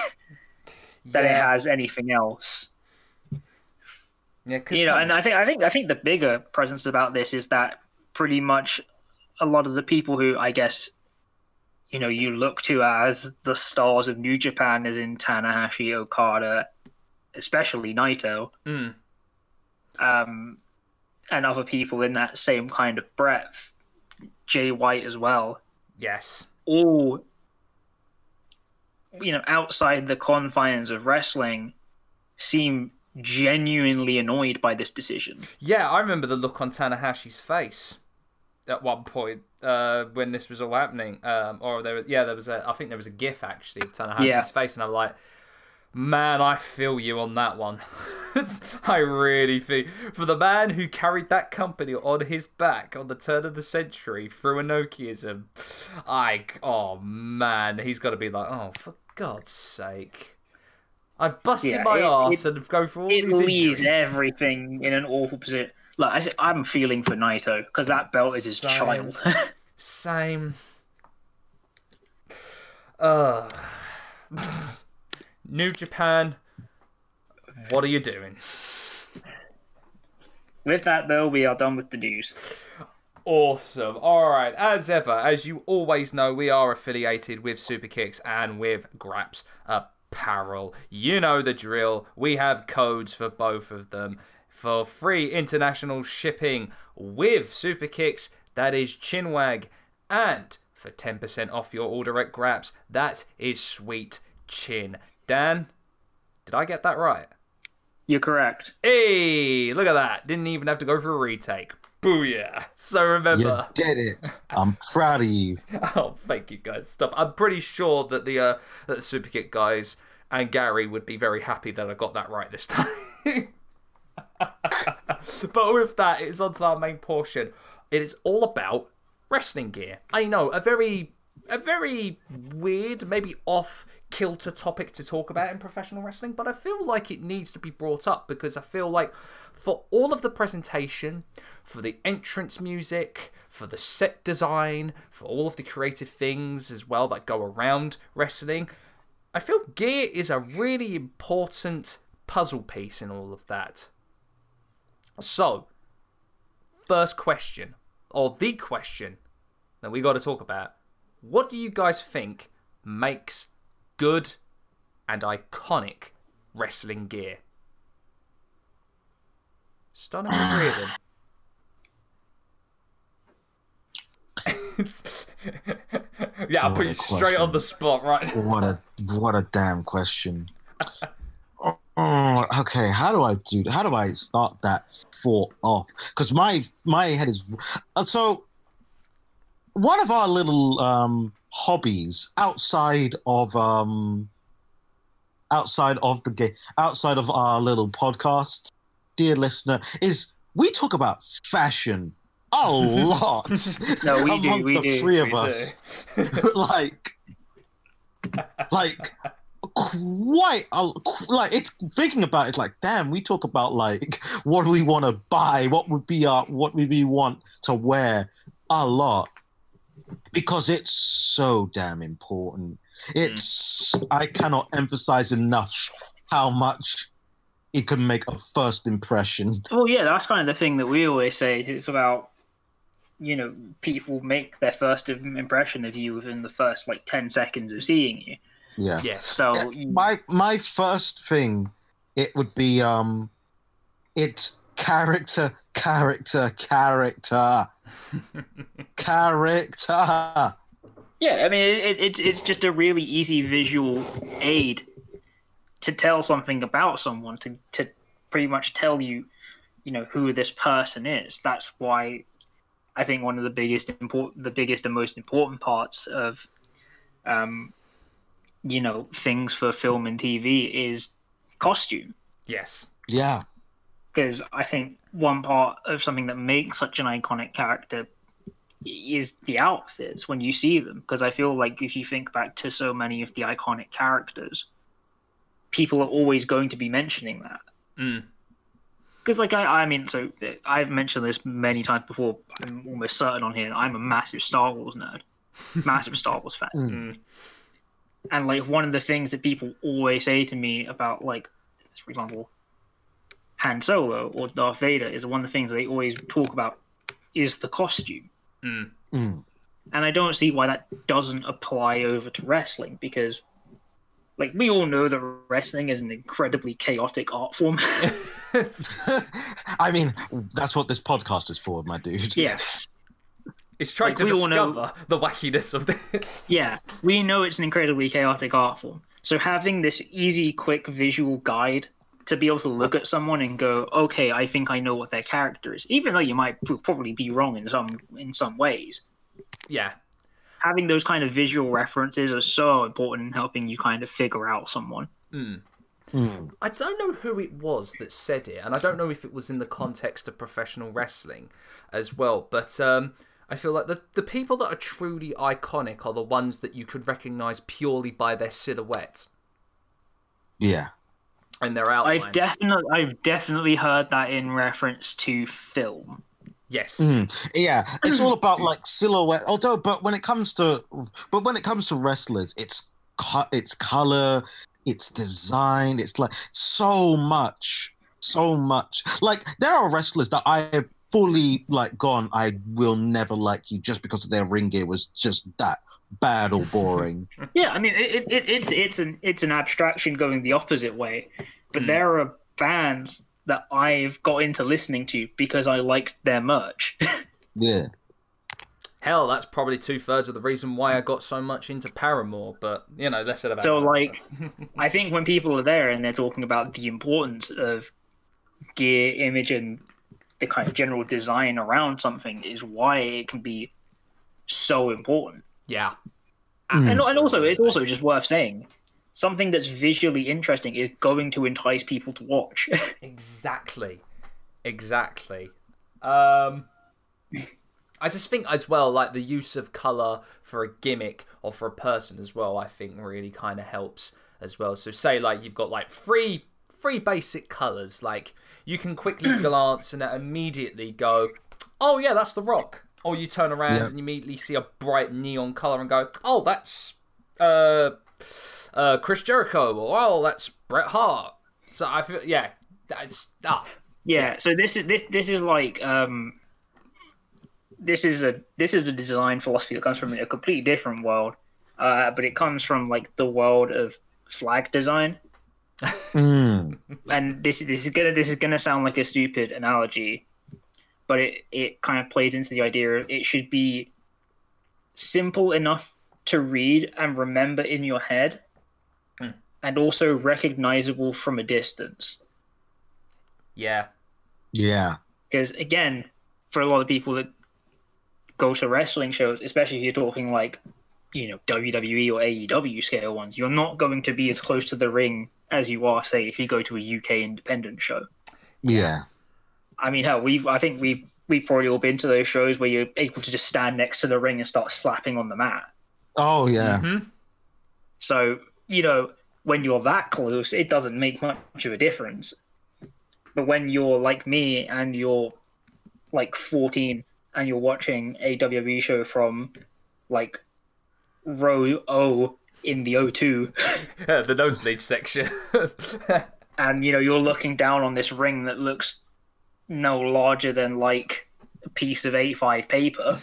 than it has anything else. yeah, You know, and I think I think I think the bigger presence about this is that pretty much a lot of the people who I guess you know you look to as the stars of New Japan, is in Tanahashi, Okada, especially Naito, Mm, um, and other people in that same kind of breadth, Jay White as well, yes, all you know, outside the confines of wrestling, seem genuinely annoyed by this decision. Yeah, I remember the look on Tanahashi's face at one point uh, when this was all happening. Um, or there was, yeah, there was a, I think there was a GIF actually of Tanahashi's Yeah. face, and I'm like, man, I feel you on that one. I really feel for the man who carried that company on his back on the turn of the century through Inokiism. I, oh man, he's got to be like, oh, for God's sake. I busted Yeah, my it- ass it- and go for all It these leaves injuries. everything in an awful position. Like I said, I'm feeling for Naito because that belt is his Same. child. Same. Uh, New Japan, what are you doing? with that, though, we are done with the news. Awesome. All right. As ever, as you always know, we are affiliated with Superkicks and with Graps Apparel. You know the drill. We have codes for both of them. For free international shipping with Superkicks, that is Chinwag. And for 10% off your order at Graps, that is Sweet Chin. Dan, did I get that right? You're correct. Hey, look at that. Didn't even have to go for a retake. Booyah. So remember. You did it. I'm proud of you. Oh, thank you guys. Stop. I'm pretty sure that the uh that the Superkick guys and Gary would be very happy that I got that right this time. but with that, it's on to our main portion. It is all about wrestling gear. I know, a very a very weird, maybe off kilter topic to talk about in professional wrestling, but I feel like it needs to be brought up because I feel like for all of the presentation, for the entrance music, for the set design, for all of the creative things as well that go around wrestling, I feel gear is a really important puzzle piece in all of that. So, first question, or the question that we got to talk about what do you guys think makes good and iconic wrestling gear? With Reardon. Yeah, I'll put you straight on the spot, right? What a what a damn question. Oh, okay, how do I do? How do I start that thought off? Because my my head is uh, so. One of our little um, hobbies outside of um, outside of the game, outside of our little podcast, dear listener, is we talk about fashion a lot. No, we do, we the do, three of us. like like quite a, like it's thinking about it, it's like damn we talk about like what do we want to buy what would be our what would we want to wear a lot because it's so damn important it's i cannot emphasize enough how much it can make a first impression Well, yeah, that's kind of the thing that we always say. It's about, you know, people make their first impression of you within the first like ten seconds of seeing you. yeah Yes. So you- my my first thing it would be um it's character character character character yeah, I mean, it, it, it's it's just a really easy visual aid to tell something about someone to to pretty much tell you, you know, who this person is. That's why I think one of the biggest important, the biggest and most important parts of, um, you know, things for film and TV is costume. Yes. yeah because I think one part of something that makes such an iconic character is the outfits when you see them. Because I feel like if you think back to so many of the iconic characters, people are always going to be mentioning that. Mm. Because, like, I, I mean, so I've mentioned this many times before. I'm almost certain on here. I'm a massive Star Wars nerd, massive Star Wars fan. Mm. And like one of the things that people always say to me about like, for example, Han Solo or Darth Vader is one of the things they always talk about is the costume. Mm. Mm. And I don't see why that doesn't apply over to wrestling because like we all know that wrestling is an incredibly chaotic art form. i mean that's what this podcast is for my dude yes. It's trying Like, to we all know- discover the wackiness of this. Yeah, we know it's an incredibly chaotic art form. So having this easy, quick visual guide to be able to look at someone and go, okay, I think I know what their character is, even though you might probably be wrong in some in some ways. yeah, Having those kind of visual references are so important in helping you kind of figure out someone. I don't know who it was that said it, and I don't know if it was in the context of professional wrestling as well. But um, I feel like the the people that are truly iconic are the ones that you could recognize purely by their silhouette Yeah. And their outline. I've definitely I've definitely heard that in reference to film. yes, hmm. Yeah, it's all about like silhouette. Although, but when it comes to, but when it comes to wrestlers, it's co- it's color, it's design, it's like so much, so much. Like there are wrestlers that I have fully like gone. I will never like you just because their ring gear was just that bad or boring. Yeah, I mean it, it, it's it's an it's an abstraction going the opposite way, but Hmm. there are bands that I've got into listening to because I liked their merch. yeah, hell, that's probably two thirds of the reason why I got so much into Paramore. But you know, less about so that. like, I think when people are there and they're talking about the importance of gear, image, and the kind of general design around something is why it can be so important. yeah, And, and also, it's also just worth saying something that's visually interesting is going to entice people to watch. Exactly. Exactly. Um I just think as well like the use of color for a gimmick or for a person as well I think really kind of helps as well. So say like you've got like three three basic colors like you can quickly glance and immediately go, "Oh yeah, that's the rock." Or you turn around Yeah. and you immediately see a bright neon color and go, "Oh, that's uh uh Chris Jericho." Or, "Oh, that's Bret Hart." So I feel yeah, that's ah, Yeah, so this is this this is like um this is a this is a design philosophy that comes from a completely different world. Uh, but it comes from like the world of flag design. Mm. And this this is gonna this is gonna sound like a stupid analogy, but it, it kind of plays into the idea of it should be simple enough to read and remember in your head and also recognizable from a distance. yeah. yeah, because again for a lot of people that go to wrestling shows especially if you're talking like you know wwe or aew scale ones you're not going to be as close to the ring as you are say if you go to a uk independent show yeah, i mean hell we've i think we've we've probably all been to those shows where you're able to just stand next to the ring and start slapping on the mat oh yeah, Mhm. So, you know, when you're that close, it doesn't make much of a difference. But when you're like me and you're like 14 and you're watching a WWE show from like row O in the O2, Yeah, the nosebleed section. and you know, you're looking down on this ring that looks no larger than like a piece of A5 paper.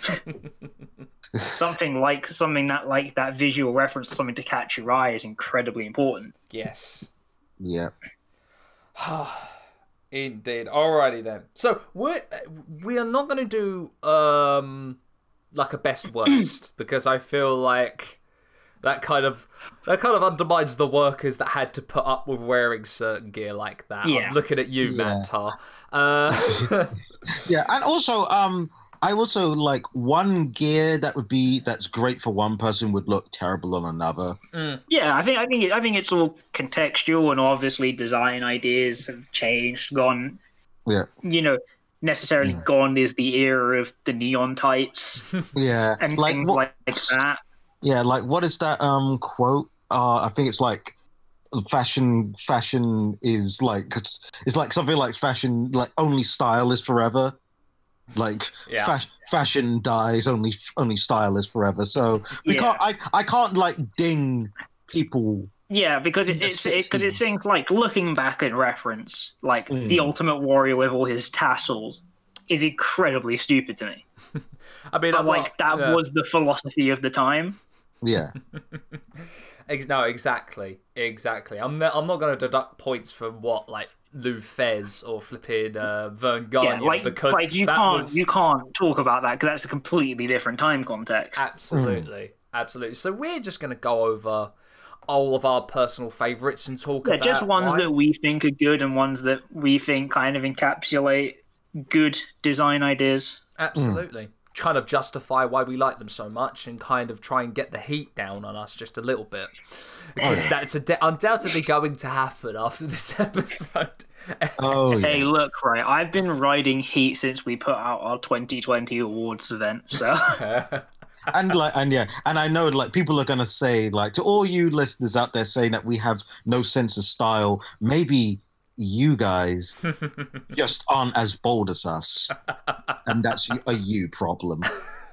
something like something that like that visual reference, something to catch your eye is incredibly important. yes. yeah. Indeed. Alrighty then. So we're we are not going to do um like a best worst because I feel like that kind of that kind of undermines the workers that had to put up with wearing certain gear like that. Yeah. I'm looking at you, Yeah. Mantaur. Uh, Yeah, and also, um, I also like one gear that would be that's great for one person would look terrible on another. Yeah, I think I think it, I think it's all contextual, and obviously design ideas have changed. Gone, Yeah, you know, necessarily gone is the era of the neon tights yeah, and like things what? like that. Yeah, like what is that um quote? Uh, I think it's like fashion. Fashion is like it's, it's like something like fashion. Like only style is forever. Like Yeah. fas- fashion dies, only only style is forever. So we Yeah. can't. I I can't like ding people. Yeah, because it, it's because it's things like looking back in reference, like Mm. the Ultimate Warrior with all his tassels, is incredibly stupid to me. I mean, But I'm like not- that yeah. was the philosophy of the time. Yeah, no, exactly, exactly. I'm ne- I'm not going to deduct points from what like Lou Thesz or flipping uh, Verne Gagne yeah, like because like you can't was- you can't talk about that because that's a completely different time context. absolutely, absolutely. So we're just going to go over all of our personal favorites and talk yeah, about just ones why- that we think are good and ones that we think kind of encapsulate good design ideas. Absolutely. Kind of justify why we like them so much and kind of try and get the heat down on us just a little bit. Because oh. that's a undoubtedly going to happen after this episode. Oh yeah. Hey, look, right, I've been riding heat since we put out our 2020 awards event, so and like and yeah and i know like people are gonna say like to all you listeners out there saying that we have no sense of style maybe you guys just aren't as bold as us and that's a you problem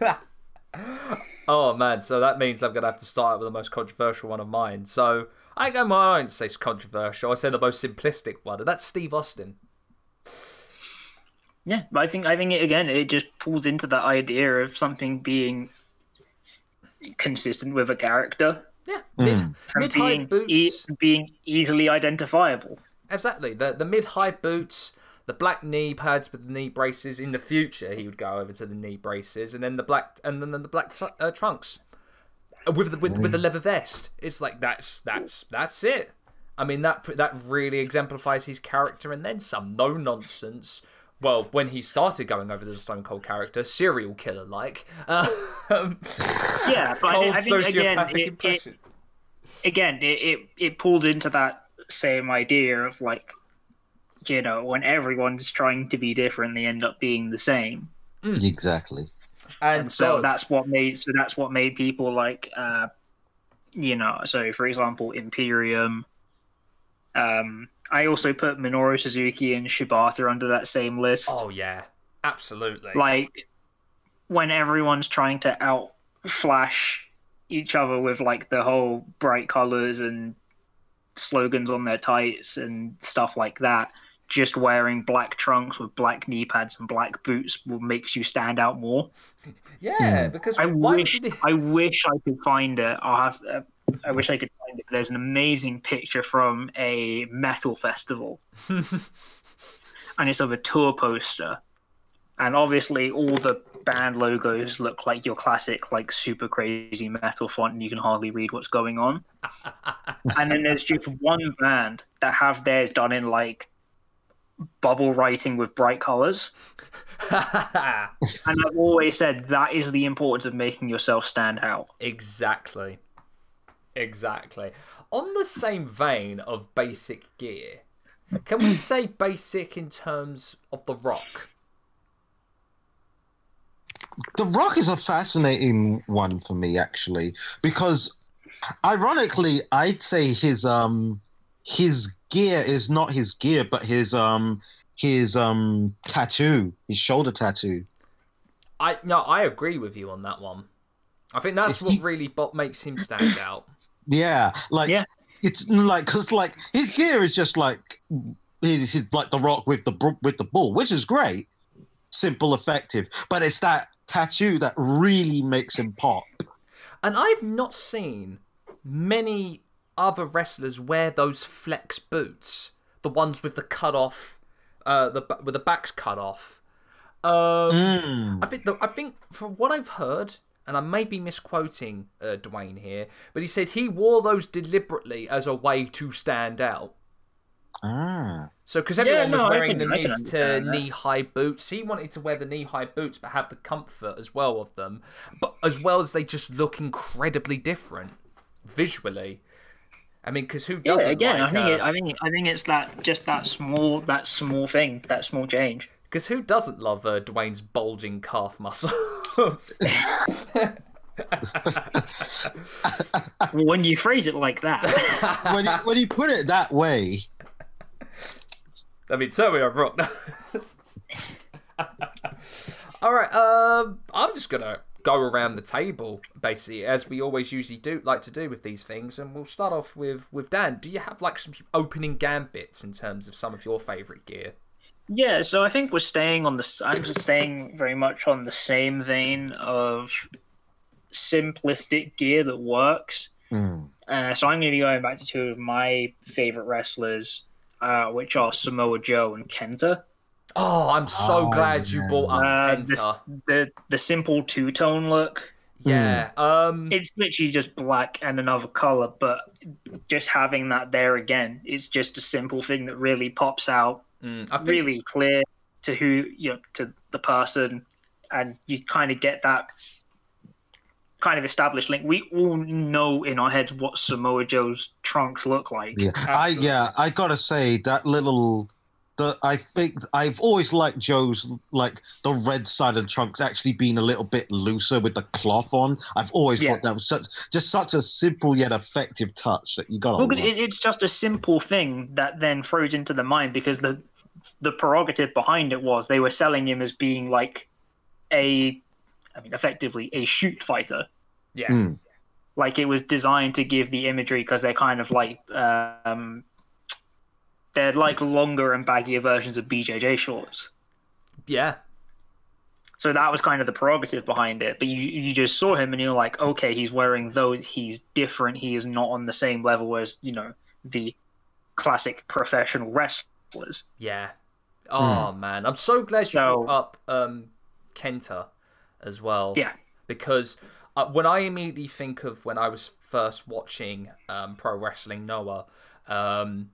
oh man, so that means I'm going to have to start with the most controversial one of mine. So I go my own to say it's controversial. I say the most simplistic one, and that's Steve Austin. yeah, but I think I think it again it just pulls into that idea of something being consistent with a character Yeah, hmm. mid and mid high being e- boots. being easily identifiable. Exactly. The the mid high boots, the black knee pads with the knee braces. In the future, he would go over to the knee braces, and then the black and then the black tr- uh, trunks Uh, with the with, with the leather vest. It's like that's that's that's it. I mean that that really exemplifies his character, and then some. No nonsense. Well, when he started going over the Stone Cold character, serial killer like, um, Yeah, but I, cold think- I think again, sociopathic it, it, impression. again, it, it it pulls into that same idea of like, you know, when everyone's trying to be different, they end up being the same. exactly and And so God, that's what made so that's what made people like, uh, you know, so for example, Imperium. Um, I also put Minoru Suzuki and Shibata under that same list. oh yeah, absolutely. like when everyone's trying to outflash each other with like the whole bright colors and slogans on their tights and stuff like that just wearing black trunks with black knee pads and black boots will makes you stand out more. Yeah, because i wish did he- i wish i could find it. I'll have uh, i wish i could find it. There's an amazing picture from a metal festival. And it's of a tour poster. And obviously all the band logos look like your classic like super crazy metal font and you can hardly read what's going on and then there's just one band that have theirs done in like bubble writing with bright colors and i've always said that is the importance of making yourself stand out Exactly. Exactly. On the same vein of basic gear, can we say basic in terms of the rock? The Rock is a fascinating one for me, actually, because ironically, I'd say his um his gear is not his gear, but his um his um tattoo, his shoulder tattoo. I no, I agree with you on that one. I think that's what really bo- makes him stand out. Yeah, like Yeah. it's like because like his gear is just like he's, he's like the Rock with the br- with the ball, which is great, simple, effective, but it's that tattoo that really makes him pop. And I've not seen many other wrestlers wear those flex boots, the ones with the cut off, uh, the with the backs cut off. Um, Mm. I think the, I think from what I've heard, and I may be misquoting uh, Dwayne here, but he said he wore those deliberately as a way to stand out. Ah. So because everyone was no, I wearing can- the I mid to knee high boots, he wanted to wear the knee high boots but have the comfort as well of them, but as well as they just look incredibly different visually. I mean, because who yeah, doesn't? again like, i think uh, it, i think i think it's that just that small that small thing that small change Because who doesn't love uh, Dwayne's bulging calf muscles? when you phrase it like that when you, when you put it that way, I mean, tell me I'm wrong. All right, um, I'm just gonna go around the table basically, as we always usually do, like to do with these things, and we'll start off with with Dan. Do you have like some opening gambits in terms of some of your favorite gear? Yeah, so I think we're staying on the. I'm just staying very much on the same vein of simplistic gear that works. Mm. Uh, so I'm going to be going back to two of my favorite wrestlers. Uh, which are Samoa Joe and Kenta. Oh, I'm so Oh, glad you man. brought up Uh, Kenta. this, the the simple two tone look. Yeah. Um. It's literally just black and another color, but just having that there again, it's just a simple thing that really pops out, mm, I think. really clear to who you know to the person, and you kind of get that kind of established link. We all know in our heads what Samoa Joe's trunks look like. Yeah, I yeah, I gotta say that little. The, I think I've always liked Joe's like the red side of the trunks actually being a little bit looser with the cloth on. I've always Yeah. thought that was such just such a simple yet effective touch that you got. Well, 'cause it, it's just a simple thing that then throws into the mind because the the prerogative behind it was they were selling him as being like a, I mean, effectively a shoot fighter. Yeah. Mm. Like it was designed to give the imagery because they're kind of like um, they're like longer and baggier versions of BJJ shorts. Yeah. So that was kind of the prerogative behind it. But you you just saw him and you're like, okay, he's wearing those. He's different. He is not on the same level as you know the classic professional wrestlers. Yeah. Oh man, I'm so glad you So- brought up um, Kenta as well. Yeah. Because uh, when I immediately think of when I was first watching um, pro wrestling Noah, um,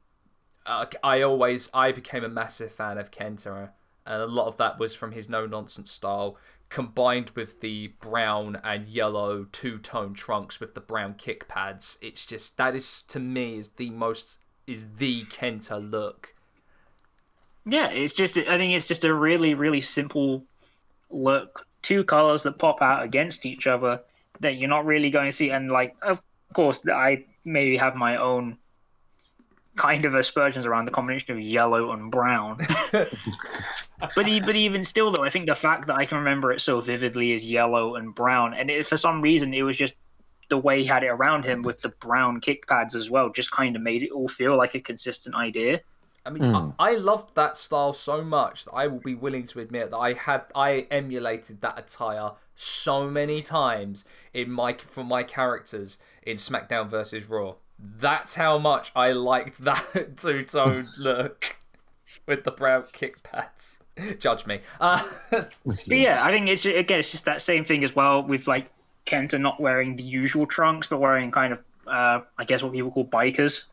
uh, I always I became a massive fan of Kenta, and a lot of that was from his no nonsense style. Combined with the brown and yellow two tone trunks with the brown kick pads, it's just that is to me is the most is the Kenta look. Yeah, it's just I think it's just a really really simple look. Two colors that pop out against each other that you're not really going to see, and like of course I maybe have my own kind of aspersions around the combination of yellow and brown. but e- but even still though, I think the fact that I can remember it so vividly is yellow and brown, and it, for some reason it was just the way he had it around him with the brown kick pads as well, just kind of made it all feel like a consistent idea. I mean, hmm. I, I loved that style so much that I will be willing to admit that I had I emulated that attire so many times in my for my characters in SmackDown versus Raw. That's how much I liked that two tone look with the brown kick pads. Judge me. Uh, But yeah, I think it's just, again, it's just that same thing as well with like Kenta not wearing the usual trunks, but wearing kind of, uh, I guess, what people call bikers.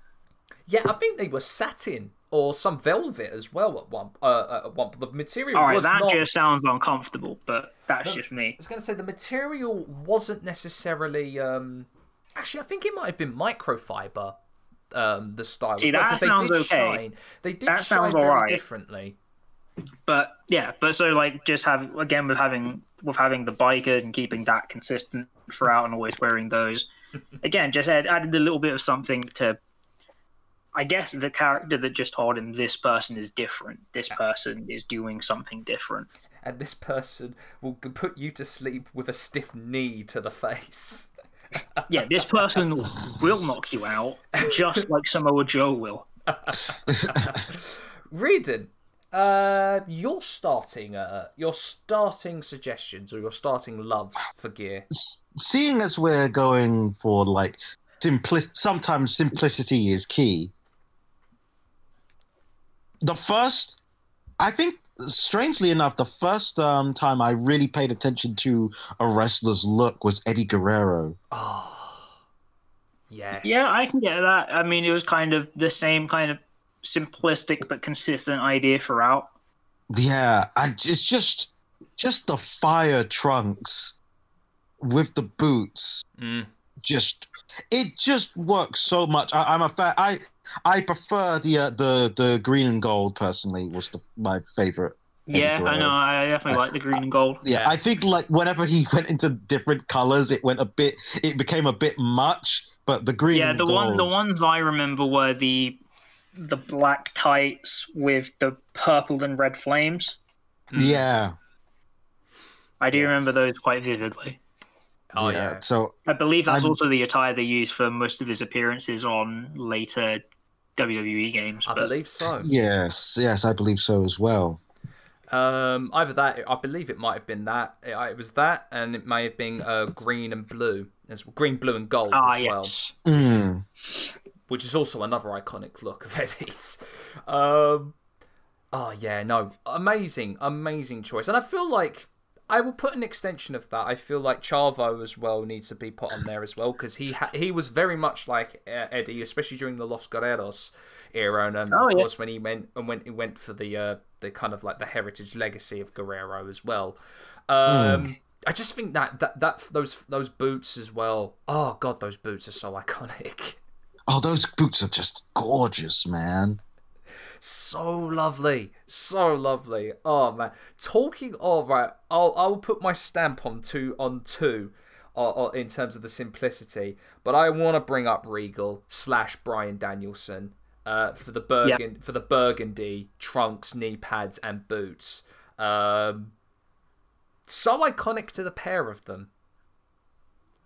yeah, I think they were satin or some velvet as well at one. Uh, at one. The material All right, that not. just sounds uncomfortable, but that's just me. I was going to say the material wasn't necessarily. Um, actually, I think it might have been microfiber. Um, the style. See, well, that sounds they did okay. shine. They did That shine very alright. differently. But yeah, but so like just have again with having with having the bikers and keeping that consistent throughout and always wearing those. Again, just add, added a little bit of something to. I guess the character that just told him this person is different. This person is doing something different. And this person will put you to sleep with a stiff knee to the face. Yeah, this person will knock you out, just like Samoa Joe will. Reardon, uh, your starting, uh, your starting suggestions or your starting loves for gear. seeing as we're going for like simpli- sometimes simplicity is key. The first, I think, strangely enough, the first um, time I really paid attention to a wrestler's look was Eddie Guerrero. Oh, yes. Yeah, I can get that. I mean, it was kind of the same kind of simplistic but consistent idea throughout. Yeah, and it's just just the fire trunks with the boots. Mm. Just it just works so much. I, I'm a fan. I I prefer the uh, the the green and gold personally was the, my favorite. Yeah, I know. I definitely like the green and gold. Yeah, Yeah. I think like whenever he went into different colors, it went a bit. It became a bit much. But the green. Yeah, and the one the ones I remember were the the black tights with the purple and red flames. Yeah. I do Yes. remember those quite vividly. Oh yeah. So I believe that's I'm- also the attire they used for most of his appearances on later WWE games. I but believe so. yes, yes, I believe so as well. Um, either that, I believe it might have been that. It, it was that, and it may have been uh, green and blue as green, blue, and gold ah, as well. yes. Mm. which is also another iconic look of Eddie's. Um, oh yeah, no, amazing, amazing choice, and I feel like I will put an extension of that. I feel like Chavo as well needs to be put on there as well because he ha- he was very much like uh, Eddie, especially during the Los Guerreros era, and um, Oh, of yeah. course when he went and when he went for the uh, the kind of like the heritage legacy of Guerrero as well. Um, I just think that, that that those those boots as well. Oh god, those boots are so iconic. Oh, those boots are just gorgeous, man. So lovely, so lovely. Oh man, talking of right, I'll I'll put my stamp on two on two, uh, uh, in terms of the simplicity. But I want to bring up Regal slash Bryan Danielson, uh, for the burgundy for the burgundy trunks, knee pads, and boots. Um, so iconic to the pair of them.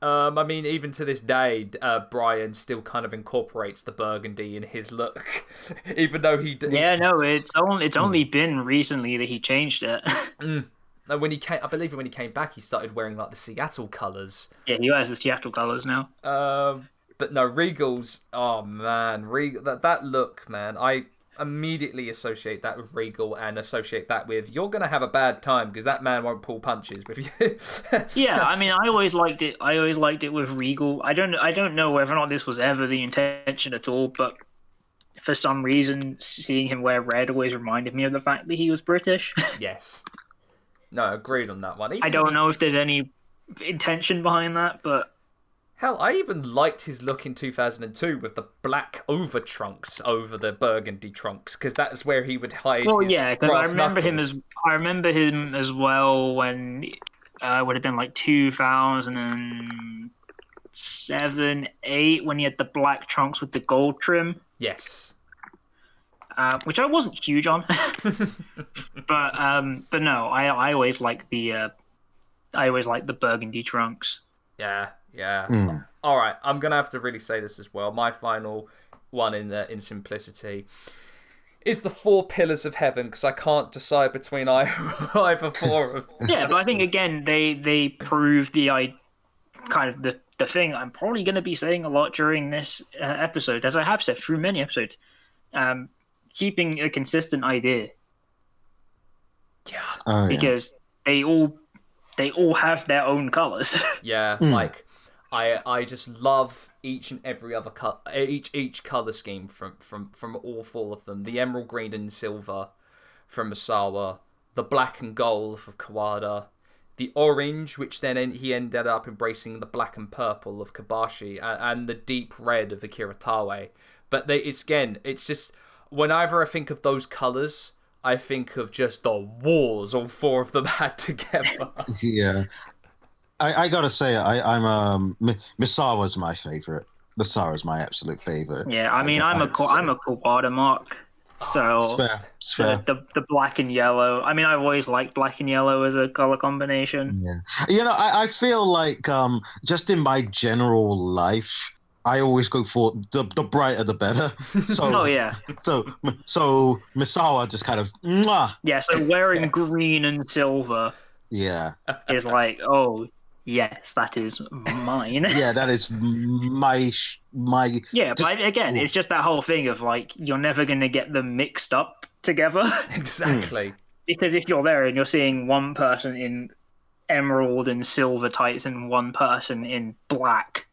Um, I mean, even to this day, uh, Bryan still kind of incorporates the burgundy in his look, even though he. d- Yeah, no, it's only it's only been recently that he changed it. And when he came, I believe when he came back, he started wearing like the Seattle colours. yeah, he wears the Seattle colors now. Um, but no, Regal's. Oh man, Regal. That that look, man. I immediately associate that with Regal and associate that with you're gonna have a bad time because that man won't pull punches with you. Yeah, I mean, I always liked it. I always liked it with Regal. I don't, I don't know whether or not this was ever the intention at all, but for some reason, seeing him wear red always reminded me of the fact that he was British. yes. No, agreed on that one. Even I don't know if there's any intention behind that, but Hell, I even liked his look in 2002 with the black over trunks over the burgundy trunks because that's where he would hide. well, yeah, because I remember him as I remember him as well when uh, it would have been like 2007, eight when he had the black trunks with the gold trim. yes. uh, which I wasn't huge on, but um, but no, I I always like the uh, I always like the burgundy trunks. Yeah, yeah. Mm. All right, I'm gonna have to really say this as well. My final one in the in simplicity is the four pillars of heaven because I can't decide between ei- either four of. Yeah, but I think again they they prove the I kind of the the thing I'm probably going to be saying a lot during this uh, episode, as I have said through many episodes. Um, keeping a consistent idea Yeah, Oh, yeah. because they all they all have their own colors. yeah. Like, I I just love each and every other cut each each color scheme from from from all four of them. The emerald green and silver from Misawa, the black and gold of Kawada, the orange, which then en- he ended up embracing the black and purple of Kobashi, and, and the deep red of Akira Taue. But they, it's again, it's just whenever I think of those colors, I think of just the wars all four of them had together. yeah. I, I gotta say, I, I'm um, Misawa's my favorite. Misawa's my absolute favorite. yeah, I mean I'm a Ko- I'm a Kawada mark, so It's fair. It's the, the the black and yellow. I mean I've always liked black and yellow as a color combination. Yeah. You know, I, I feel like um, just in my general life, I always go for the the brighter the better. So Oh yeah, so so Misawa just kind of mwah, yeah. So wearing Yes. green and silver yeah is like, oh yes, that is mine. yeah that is my my Yeah, but again, it's just that whole thing of like you're never going to get them mixed up together exactly. because if you're there and you're seeing one person in emerald and silver tights and one person in black,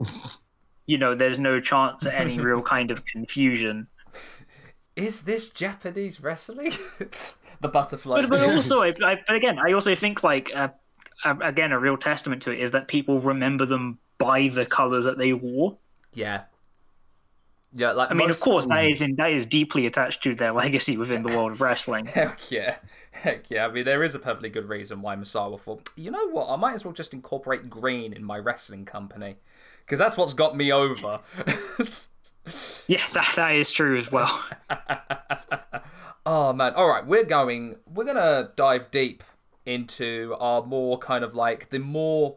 you know, there's no chance at any real kind of confusion. Is this Japanese wrestling? the butterfly. But, but also, I, I, but again, I also think like uh, uh, again, a real testament to it is that people remember them by the colors that they wore. yeah. Yeah, like I mean, of course, that is in, that is deeply attached to their legacy within the world of wrestling. Heck yeah. Heck yeah. I mean, there is a perfectly good reason why Misawa thought, you know what, I might as well just incorporate green in my wrestling company. Because that's what's got me over. Yeah, that, that is true as well. oh, man. All right, we're going, we're going to dive deep into our more kind of like the more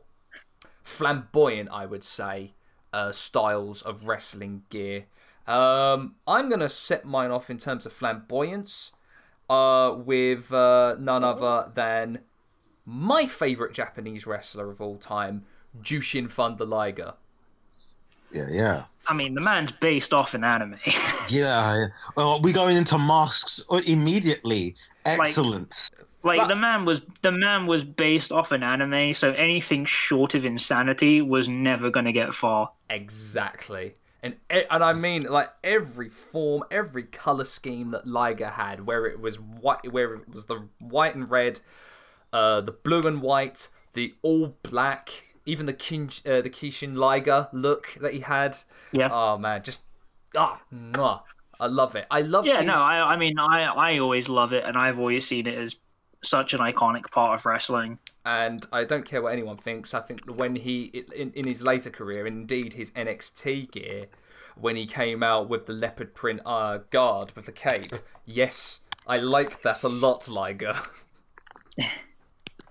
flamboyant, I would say, uh, styles of wrestling gear. Um, I'm going to set mine off in terms of flamboyance uh, with uh, none other than my favorite Japanese wrestler of all time, Jushin Thunder Liger. Yeah, yeah. I mean, the man's based off an anime. Yeah. Oh, we're going into masks uh, immediately. Excellent. Like But- the man was the man was based off an anime, so anything short of insanity was never going to get far. Exactly. And and I mean like every form, every color scheme that Liger had, where it was white, where it was the white and red, uh, the blue and white, the all black, even the Kin, uh, the Kishin Liger look that he had. Yeah. Oh man, just ah, mwah. I love it. I love. Yeah, his, no, I, I mean, I, I always love it, and I've always seen it as such an iconic part of wrestling. and I don't care what anyone thinks. I think when he in, in his later career, indeed his NXT gear, when he came out with the leopard print uh, guard with the cape, yes, I like that a lot, Liger.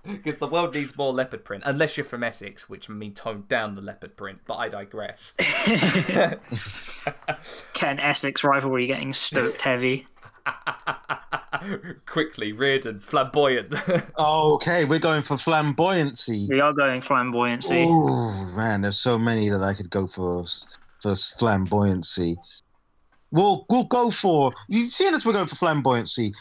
Because the world needs more leopard print, unless you're from Essex, which mean toned down the leopard print. But I digress. Ken Essex rivalry getting stoked heavy. Quickly, Reardon, flamboyant. Oh, okay, we're going for flamboyancy. We are going flamboyancy. Oh man, there's so many that I could go for for flamboyancy. We'll we'll go for you. Seeing as we're going for flamboyancy,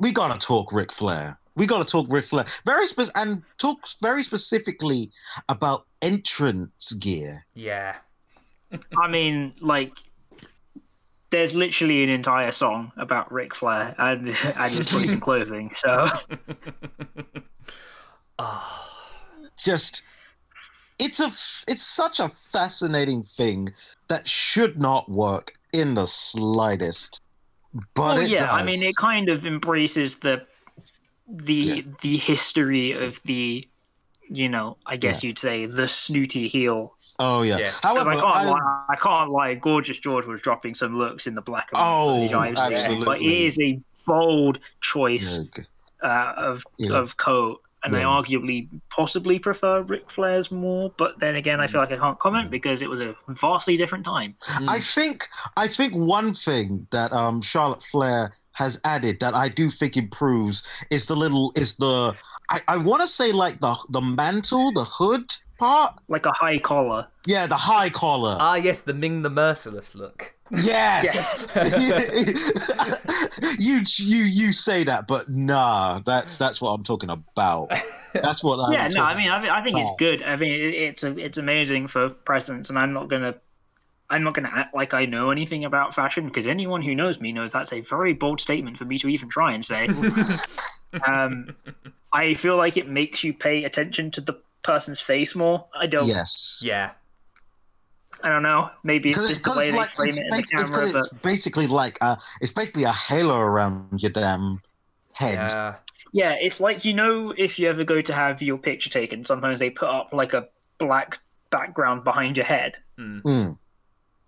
we gotta talk Ric Flair. We gotta talk Ric Flair very spe- and talk very specifically about entrance gear. yeah. I mean, like, there's literally an entire song about Ric Flair and, and his choice in clothing. So ah. Just it's a it's such a fascinating thing that should not work in the slightest. But Well, yeah, I mean, it kind of embraces the the Yeah. the history of the, you know, I guess you'd say the snooty heel. Oh yeah. Yes. 'Cause However, I can't, I- lie, I can't lie. Gorgeous George was dropping some looks in the black and white Oh, footage I've but absolutely. it is a bold choice Yeah, uh, of Yeah. of coat. And I arguably possibly prefer Ric Flair's more, but then again, I feel like I can't comment because it was a vastly different time. I think I think one thing that um Charlotte Flair has added that I do think improves is the little is the I, I want to say like the the mantle the hood part Like a high collar. yeah the high collar Ah, yes, the Ming the Merciless look. yes you you you say that but nah that's that's what I'm talking about that's what I'm yeah, no, I mean, I, mean, I think it's good. I mean, it, it's a, it's amazing for precedence, and I'm not gonna, I'm not gonna act like I know anything about fashion because anyone who knows me knows that's a very bold statement for me to even try and say. um, I feel like it makes you pay attention to the person's face more. I don't, yes Yeah. I don't know. Maybe it's because just the way they like frame it's, it in the camera, because but it's basically like uh it's basically a halo around your damn head Yeah. Yeah, it's like you know if you ever go to have your picture taken, sometimes they put up like a black background behind your head, Mm.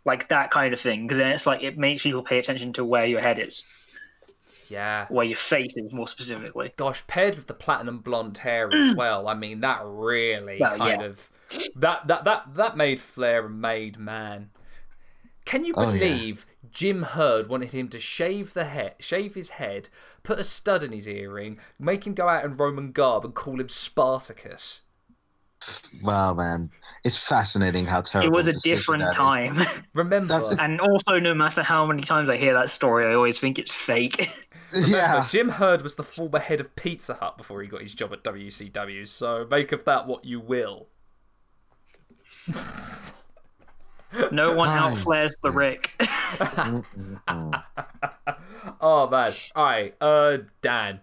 like that kind of thing. Because then it's like it makes people pay attention to where your head is, Yeah. where your face is more specifically. Gosh, paired with the platinum blonde hair as well. I mean, that really Well, kind yeah. of that that that that made Flair a made man. Can you Oh, yeah. believe Jim Herd wanted him to shave the head, shave his head, put a stud in his earring, make him go out in Roman garb, and call him Spartacus? Wow, man, it's fascinating how terrible. It was a different that is. time, Remember, That's a- and also no matter how many times I hear that story, I always think it's fake. Yeah, Jim Herd was the former head of Pizza Hut before he got his job at WCW. So make of that what you will. no one Aye. outflares the Rick. Oh man! All right, uh, Dan,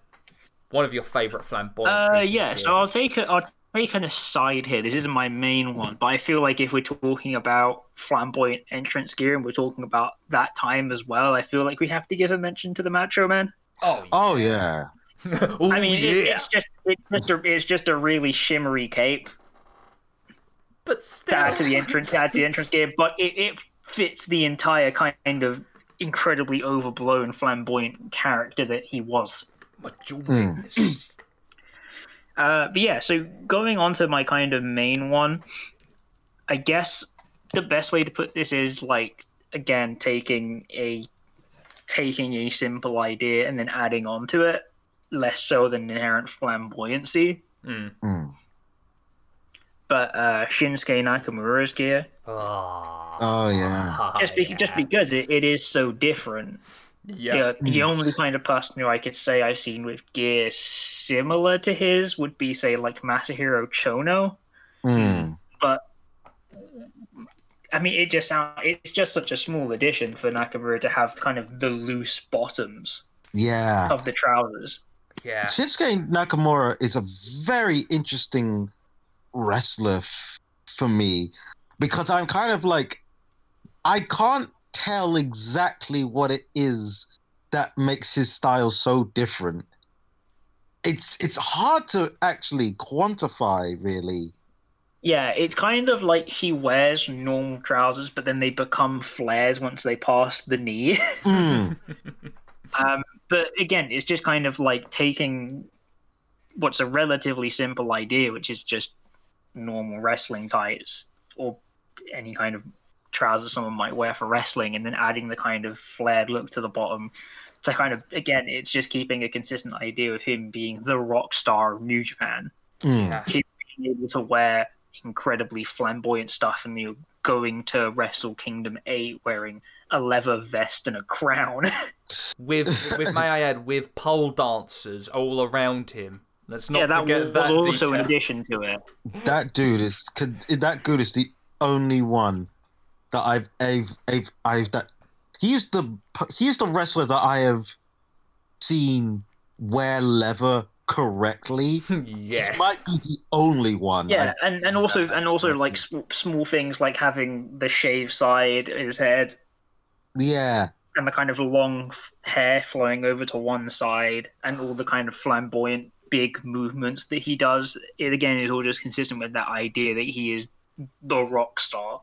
one of your favorite flamboyant. Uh, yeah. So I'll take a, I'll take an aside here. This isn't my main one, but I feel like if we're talking about flamboyant entrance gear and we're talking about that time as well, I feel like we have to give a mention to the Macho Man. Oh, Oh yeah. Ooh, I mean, yeah. it, it's just it's just a it's just a really shimmery cape but to still, add to the entrance to add to the entrance gear, but it, it fits the entire kind of incredibly overblown flamboyant character that he was. my jewel weakness. Uh, but yeah, so going on to my kind of main one, I guess the best way to put this is like again taking a taking a simple idea and then adding on to it, less so than inherent flamboyancy. Mm. Mm. But uh, Shinsuke Nakamura's gear Oh, Oh, yeah. Just, be- just because it, it is so different. Yeah. The, the only kind of person who I could say I've seen with gear similar to his would be, say, like Masahiro Chono. Mm. But I mean, it just sounds, it's just such a small addition for Nakamura to have kind of the loose bottoms Yeah. of the trousers. yeah. Shinsuke Nakamura is a very interesting wrestler f- for me because I'm kind of like I can't tell exactly what it is that makes his style so different. It's it's hard to actually quantify really. Yeah, it's kind of like he wears normal trousers, but then they become flares once they pass the knee. Mm, um, but again, it's just kind of like taking what's a relatively simple idea, which is just normal wrestling tights or any kind of trousers someone might wear for wrestling, and then adding the kind of flared look to the bottom. To kind of again, it's just keeping a consistent idea of him being the rock star of New Japan. mm. Yeah. being able to wear incredibly flamboyant stuff and you going to Wrestle Kingdom 8 wearing a leather vest and a crown. With with may I add, with pole dancers all around him. Let's not yeah, that forget was that also in addition to it. That dude is could- that dude is the only one that I've I've I've, I've that he's the he's the wrestler that I have seen wear leather correctly. yes. He might be the only one. Yeah, I've- and, and also and also like sm- small things like having the shaved side of his head yeah, and the kind of long f- hair flowing over to one side and all the kind of flamboyant big movements that he does. It again is all just consistent with that idea that he is the rock star.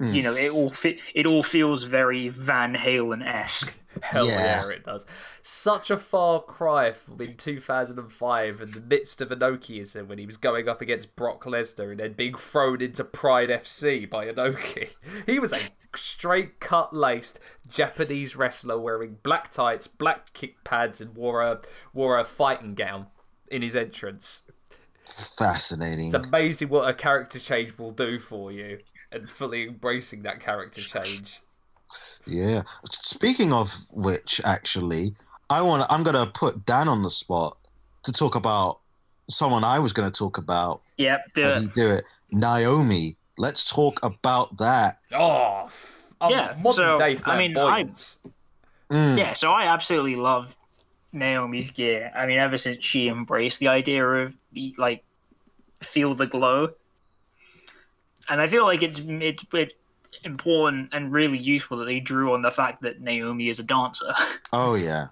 Mm. you know, it all fe- it all feels very Van Halen esque. Hell Yeah. yeah. it does. Such a far cry from in 2005 in the midst of Inokiism when he was going up against Brock Lesnar and then being thrown into Pride FC by Inoki. He was a straight cut laced Japanese wrestler wearing black tights, black kick pads, and wore a wore a fighting gown in his entrance. fascinating. It's amazing what a character change will do for you and fully embracing that character change. Yeah. Speaking of which, actually, I want I'm gonna put Dan on the spot to talk about someone I was gonna talk about. Yep, do it. do it. Naomi. Let's talk about that. Oh, f- um, Yeah, modern so, day I mean, I- flamboyance. Mm. Yeah, so I absolutely love Naomi's gear. I mean, ever since she embraced the idea of the, like feel the glow, and I feel like it's it's, it's important and really useful that they drew on the fact that Naomi is a dancer. Oh yeah.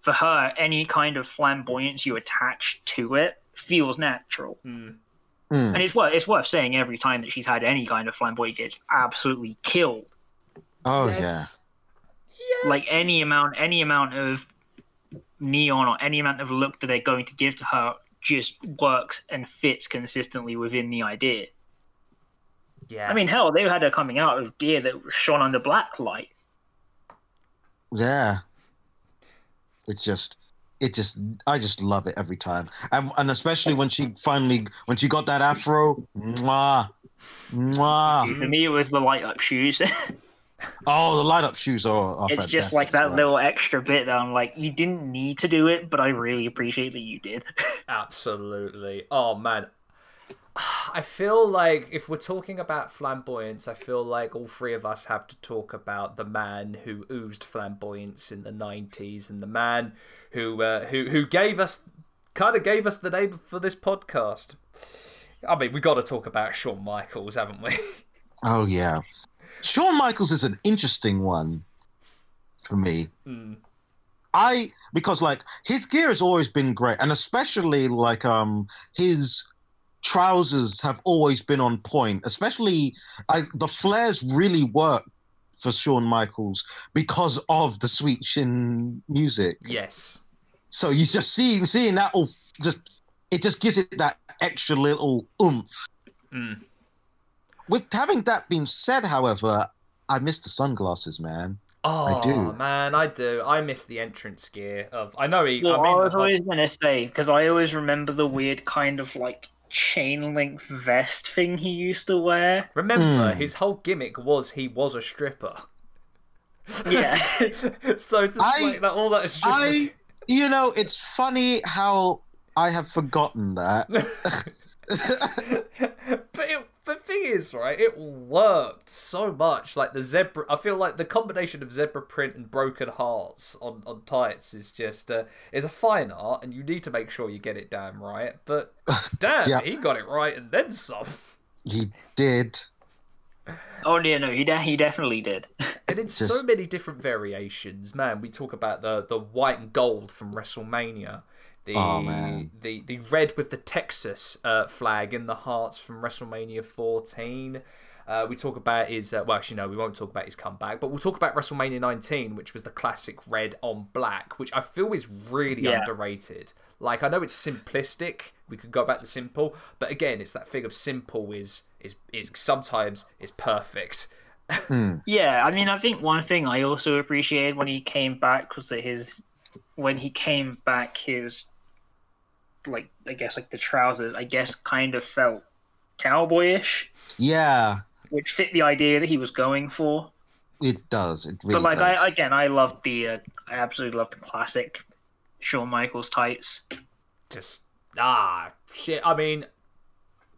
For her, any kind of flamboyance you attach to it feels natural. Mm. Mm. And it's worth it's worth saying every time that she's had any kind of flamboyant, it's absolutely killed. Oh Yes. Like any amount, any amount of neon or any amount of look that they're going to give to her just works and fits consistently within the idea. Yeah. I mean, hell, they had her coming out of gear that shone under black light. Yeah. It's just it just I just love it every time. And, and especially when she finally when she got that afro. Mwah. Mwah. For me, it was the light up shoes. Oh, the light up shoes are, are it's just like that well. little extra bit that I'm like, you didn't need to do it, but I really appreciate that you did. Absolutely. Oh man. I feel like if we're talking about flamboyance, I feel like all three of us have to talk about the man who oozed flamboyance in the '90s, and the man who uh, who who gave us kind of gave us the name for this podcast. I mean, we got to talk about Shawn Michaels, haven't we? Oh yeah. Shawn Michaels is an interesting one for me. Mm. I because like his gear has always been great, and especially like um his trousers have always been on point. Especially I the flares really work for Shawn Michaels because of the sweet chin music. Yes. So you just see seeing that all just it just gives it that extra little oomph. Mm. With having that being said, however, I miss the sunglasses, man. Oh do. man, I do. I miss the entrance gear of. I know he. Well, I I, mean, was always going to say because I always remember the weird kind of like chain link vest thing he used to wear. Remember, Hmm. his whole gimmick was he was a stripper. Yeah. so to I- say that all that stripper. I, you know, it's funny how I have forgotten that. but it, the thing is, right? It worked so much. Like the zebra, I feel like the combination of zebra print and broken hearts on on tights is just uh, is a fine art, and you need to make sure you get it damn right. But damn, Yeah. he got it right and then some. He did. Oh yeah, no, he de- he definitely did. And in so many different variations, man. We talk about the the white and gold from WrestleMania, the Oh, the the red with the Texas uh, flag in the hearts from WrestleMania 14. Uh, we talk about his uh, well, actually no, we won't talk about his comeback, but we'll talk about WrestleMania 19, which was the classic red on black, which I feel is really Yeah. underrated. Like I know it's simplistic, we could go back to simple, but again, it's that thing of simple is is is sometimes is perfect. Yeah, I mean, I think one thing I also appreciated when he came back was that his when he came back, his like I guess like the trousers, I guess, kind of felt cowboyish, Yeah, which fit the idea that he was going for. it does. It really but like does. I again, I love the uh, I absolutely love the classic Shawn Michaels tights. just ah shit. I mean,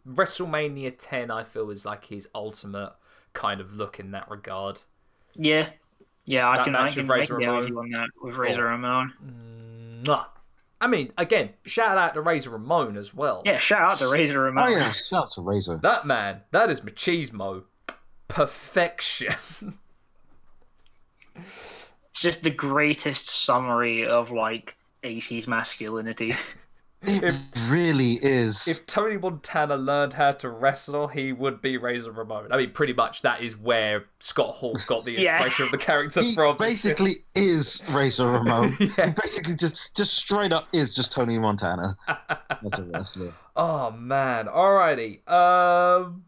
WrestleMania 10, I feel is like his ultimate kind of look in that regard. Yeah, yeah, I That can I match can make Razor a Ramon. on that with Razor Oh. Ramon. Mwah. I mean, again, shout out to Razor Ramon as well. Yeah, shout out to Razor Ramon. oh yeah, shout out to Razor. That man, that is machismo. Perfection. It's just the greatest summary of like 80s masculinity. It really is. if Tony Montana learned how to wrestle, he would be Razor Ramon. I mean, pretty much that is where Scott Hall got the Yeah. inspiration of the character from. he from. basically is Razor Ramon. Yeah. He basically just just straight up is just Tony Montana as a wrestler. Oh man, alrighty. Um,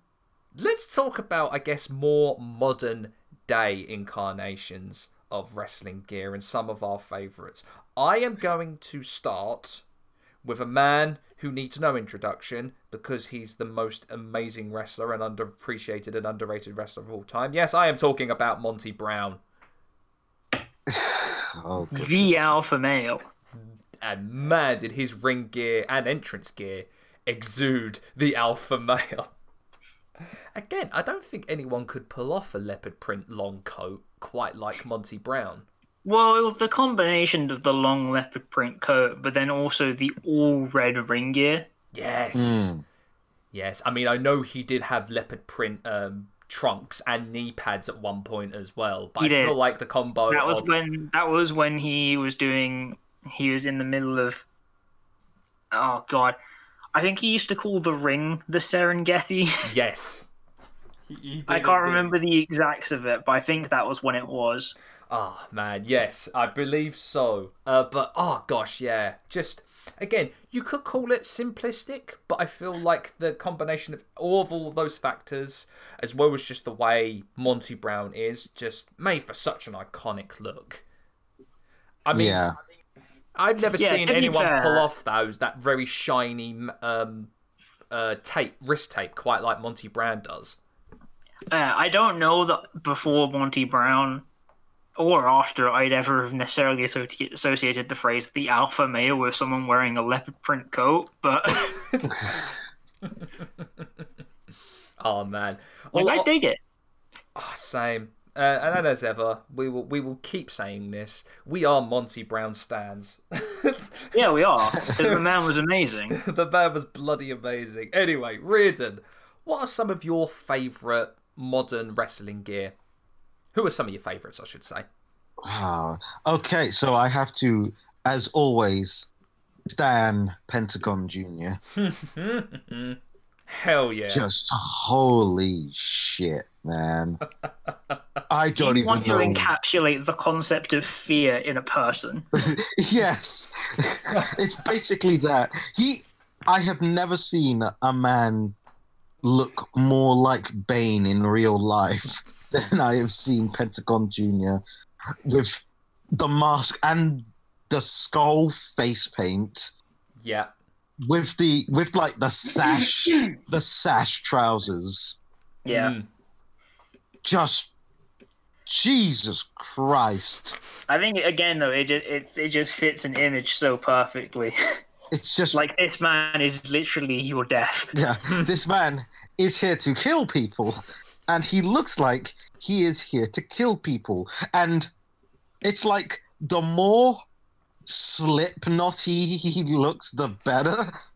let's talk about, I guess, more modern day incarnations of wrestling gear and some of our favourites. I am going to start with a man who needs no introduction because he's the most amazing wrestler and underappreciated and underrated wrestler of all time. Yes, I am talking about Monty Brown. Oh, the alpha male. And man, did his ring gear and entrance gear exude the alpha male. Again, I don't think anyone could pull off a leopard print long coat quite like Monty Brown. Well, it was the combination of the long leopard print coat, but then also the all red ring gear. Yes. Mm. Yes. I mean, I know he did have leopard print um, trunks and knee pads at one point as well, but He I feel did. like the combo That was of when that was when he was doing. He was in the middle of. Oh God, I think he used to call the ring the Serengeti. yes. He- he I can't remember the exacts of it, but I think that was when it was. Ah, man, yes, I believe so. Uh, but oh gosh, yeah, just again, you could call it simplistic, but I feel like the combination of all of all of those factors, as well as just the way Monty Brown is, just made for such an iconic look. I mean, yeah. I've never Yeah, seen anyone fair- pull off those that very shiny um, uh, tape, wrist tape, quite like Monty Brown does. Uh, I don't know that before Monty Brown or after I'd ever have necessarily associated the phrase the alpha male with someone wearing a leopard print coat, but Oh man, like, Well, I dig it. Ah, same. Uh, and as ever, we will we will keep saying this. We are Monty Brown stands. Yeah, we are, because the man was amazing. the man was bloody amazing. Anyway, Reardon, what are some of your favourite modern wrestling gear? Who are some of your favourites, I should say? Wow. Okay, so I have to, as always, Stan Pentagon Jr. Hell yeah. Just holy shit, man. I don't you even want know. to encapsulate the concept of fear in a person. yes, it's basically that. He, I have never seen a man look more like Bane in real life than I have seen Pentagon Jr. with the mask and the skull face paint. Yeah. with the with like the sash, the sash trousers. Yeah. Mm. Just Jesus Christ! I think again though, it just it's, it just fits an image so perfectly. It's just like this man is literally your death. yeah. this man is here to kill people, and he looks like he is here to kill people, and it's like the more slipknotty he looks, the better.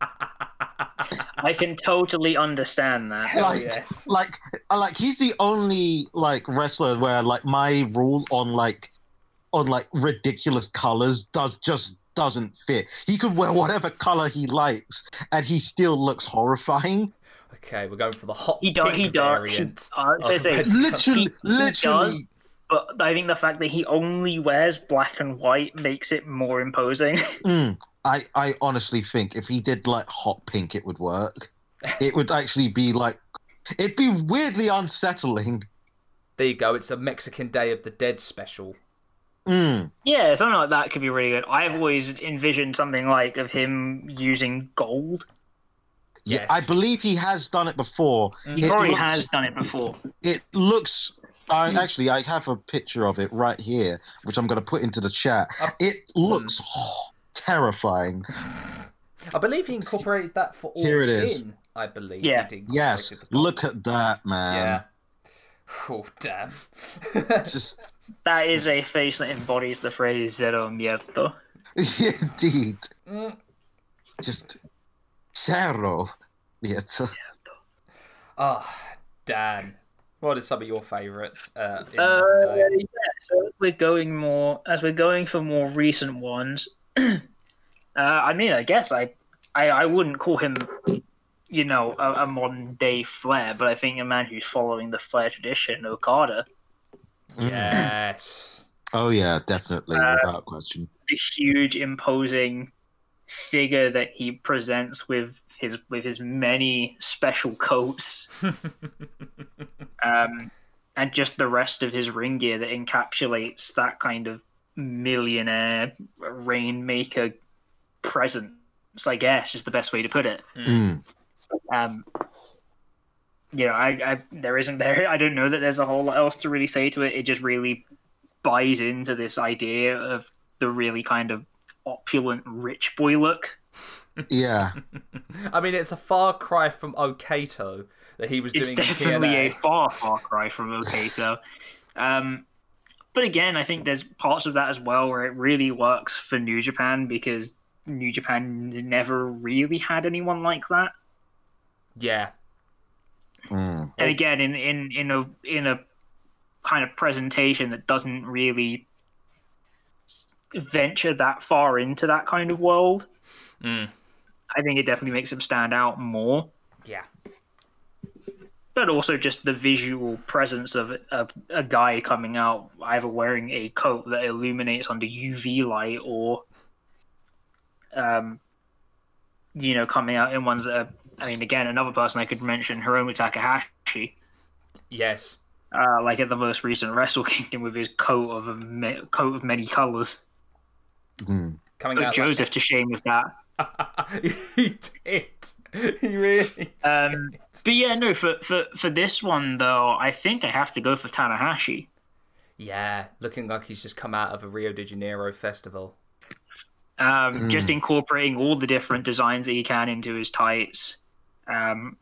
I can totally understand that. Like, yes. like, like he's the only like wrestler where like my rule on like on like ridiculous colors does just doesn't fit. He could wear whatever color he likes, and he still looks horrifying. Okay, we're going for the hot He does. pink He does. variant. I was gonna say, Red- Literally, he literally. does. but I think the fact that he only wears black and white makes it more imposing. Mm, I, I honestly think if he did like hot pink, it would work. It would actually be like, it'd be weirdly unsettling. There you go. It's a Mexican Day of the Dead special. Mm, yeah, something like that could be really good. I've always envisioned something like of him using gold. yeah, Yes. I believe he has done it before. He It probably looks- has done it before. It looks. I actually, I have a picture of it right here, which I'm going to put into the chat. It looks terrifying. I believe he incorporated that for all Here it is. in. I believe. Yeah. he Yes, look at that, man. Yeah. Oh damn. Just That is a face that embodies the phrase "zero miedo." indeed, Mm. just zero. Yes. Ah, Dan. What are some of your favourites? Uh, in Uh, yeah, so we're going more as we're going for more recent ones. uh, I mean, I guess I, I, I wouldn't call him, you know, a, a modern day Flair, but I think a man who's following the Flair tradition, Okada, Mm. Yes. Oh yeah, definitely, Uh, without question. the huge imposing figure that he presents with his with his many special coats, um, and just the rest of his ring gear that encapsulates that kind of millionaire rainmaker presence. I guess is the best way to put it. Mm. Um, you know, I, I there isn't there. I don't know that there's a whole lot else to really say to it. It just really buys into this idea of the really kind of opulent rich boy look. Yeah, I mean, it's a far cry from Okato that he was It's doing in definitely a far far cry from Okato. um, but again, I think there's parts of that as well where it really works for New Japan because New Japan never really had anyone like that. Yeah. Mm. and again in in in a in a kind of presentation that doesn't really venture that far into that kind of world Mm. i think it definitely makes him stand out more Yeah. but also just the visual presence of a, a guy coming out either wearing a coat that illuminates under uv light or um you know coming out in ones that are i mean again another person i could mention hiromu takahashi Yes. uh, like at the most recent Wrestle Kingdom with his coat of a ma- coat of many colors. Mm. Coming Put out. Joseph to shame with that. He did. He really. Did. Um, but yeah, no, for, for for this one though, I think I have to go for Tanahashi. Yeah, looking like he's just come out of a Rio de Janeiro festival. Um, Just incorporating all the different designs that he can into his tights. Um,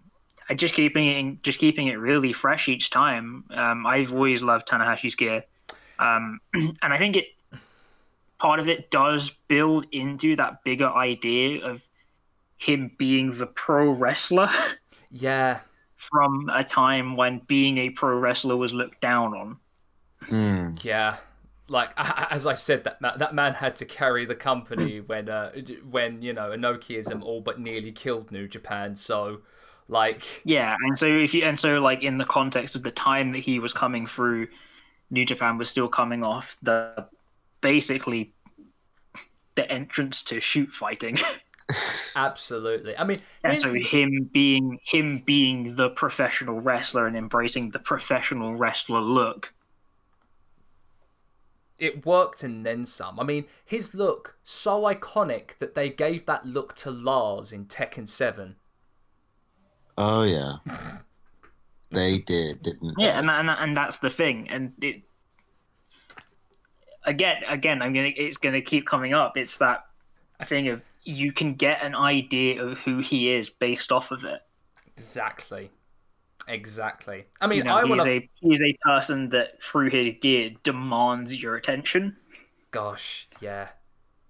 and just keeping it in, just keeping it really fresh each time. Um, I've always loved Tanahashi's gear, um, and I think it part of it does build into that bigger idea of him being the pro wrestler Yeah. from a time when being a pro wrestler was looked down on. Mm. Yeah. Like as I said, that ma- that man had to carry the company when uh, when you know Inokiism all but nearly killed New Japan. So, like, Yeah, and so if you and so like in the context of the time that he was coming through, New Japan was still coming off the basically the entrance to shoot fighting. absolutely. I mean, and so him being him being the professional wrestler and embracing the professional wrestler look it worked and then some. I mean, his look so iconic that they gave that look to Lars in Tekken Seven. Oh yeah, they did, didn't? Yeah, and and and that's the thing, and it again, again, I'm gonna it's gonna keep coming up. It's that thing of you can get an idea of who he is based off of it. Exactly. Exactly. I mean, You know, I want to. a he's a person that through his gear demands your attention. Gosh, yeah.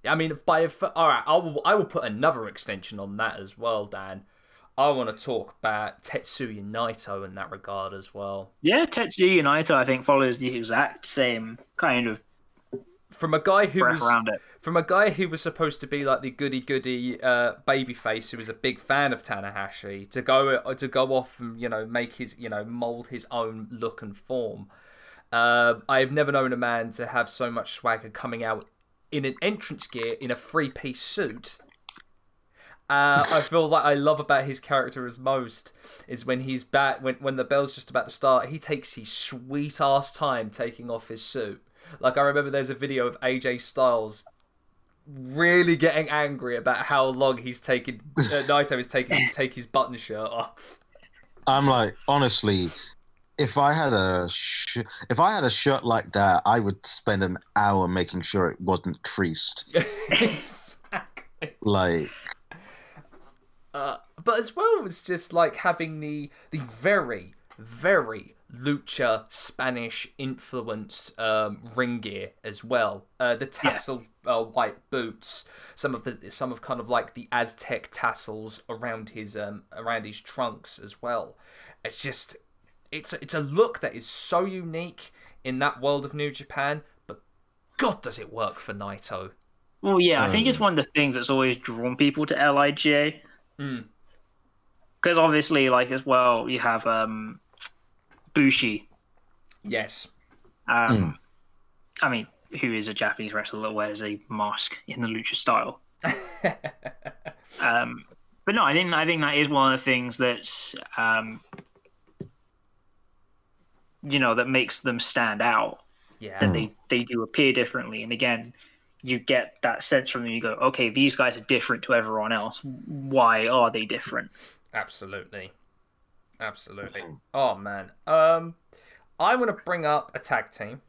I mean, by if all right, I will. I will put another extension on that as well, Dan. I want to talk about Tetsuya Naito in that regard as well. Yeah, Tetsuya Naito, I think, follows the exact same kind of From a guy who breath was around it. From a guy who was supposed to be like the goody goody uh, babyface who was a big fan of Tanahashi to go to go off and you know make his you know mold his own look and form. Uh, I have never known a man to have so much swagger coming out in an entrance gear in a three piece suit. Uh, I feel like I love about his character as most is when he's back when when the bell's just about to start. He takes his sweet ass time taking off his suit. Like I remember, there's a video of AJ Styles really getting angry about how long he's taken. Uh, Naito is taking to take his button shirt off. I'm like, honestly, if I had a sh- if I had a shirt like that, I would spend an hour making sure it wasn't creased. exactly. Like, but as well as just like having the the very very lucha Spanish influence um, ring gear as well. Uh, the tassel uh, white boots, some of the some of kind of like the Aztec tassels around his um around his trunks as well. It's just it's a, it's a look that is so unique in that world of New Japan, but God does it work for Naito. Well, yeah, I think it's one of the things that's always drawn people to LIJ. Mm. Because obviously, like as well, you have um, Bushi. Yes. Um, I mean, who is a Japanese wrestler that wears a mask in the lucha style? um, but no, I think I think that is one of the things that's um, you know that makes them stand out. Yeah. That they they do appear differently, and again, you get that sense from them. You go, okay, these guys are different to everyone else. Why are they different? Absolutely. Absolutely. Oh man. Um I'm gonna bring up a tag team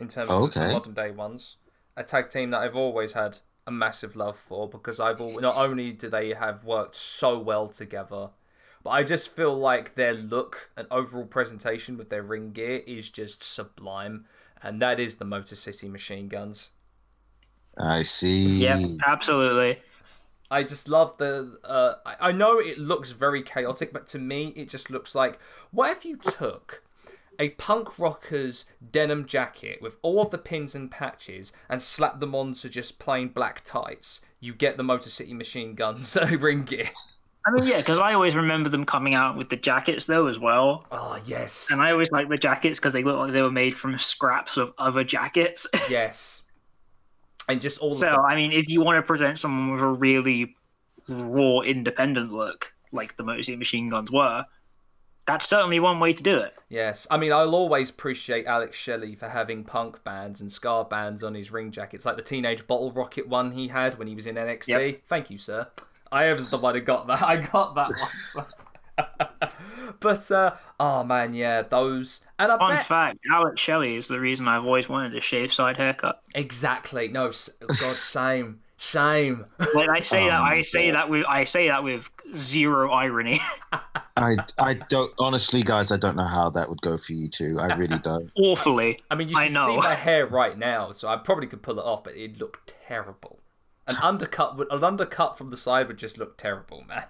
in terms of the Okay. modern day ones. A tag team that I've always had a massive love for because I've al- not only do they have worked so well together, but I just feel like their look and overall presentation with their ring gear is just sublime, and that is the Motor City Machine Guns. I see. Yeah, absolutely. I just love the. Uh, I, I know it looks very chaotic, but to me, it just looks like what if you took a punk rocker's denim jacket with all of the pins and patches and slapped them onto just plain black tights? You get the Motor City Machine Guns ring gear. I mean, yeah, because I always remember them coming out with the jackets though as well. Oh yes, And I always like the jackets because they look like they were made from scraps of other jackets. yes, and just all so, the, I mean, if you want to present someone with a really raw, independent look, like the Motor City Machine Guns were, that's certainly one way to do it. Yes, I mean I'll always appreciate Alex Shelley for having punk bands and ska bands on his ring jackets, like the Teenage Bottlerocket one he had when he was in NXT. Yep. Thank you, sir. I was the one who got that. I got that one. but uh, oh man, yeah, those and I Fun bet fact: Alex Shelley is the reason I've always wanted a shaved side haircut. exactly. No, God, same, shame. Like I say that, Oh, I say that with, I say that with zero irony. I I don't honestly, guys. I don't know how that would go for you two. I really don't. Awfully. I mean, you I know. see my hair right now, so I probably could pull it off, but it'd look terrible. An undercut, would, an undercut from the side would just look terrible, man.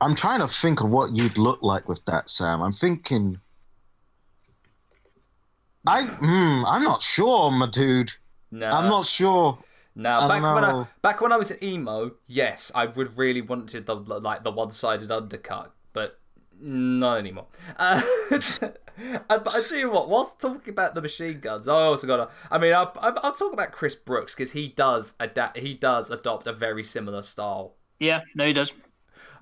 I'm trying to think of what you'd look like with that, Sam. I'm thinking. I hmm, I'm not sure, my dude. No, I'm not sure. No, I back when I back when I was at emo, yes, I would really wanted the like the one sided undercut, but not anymore. Uh, but I tell you what, whilst talking about the machine guns, I also got to. I mean, I'll, I'll talk about Chris Brookes because he does adapt. He does adopt a very similar style. Yeah, no, he does.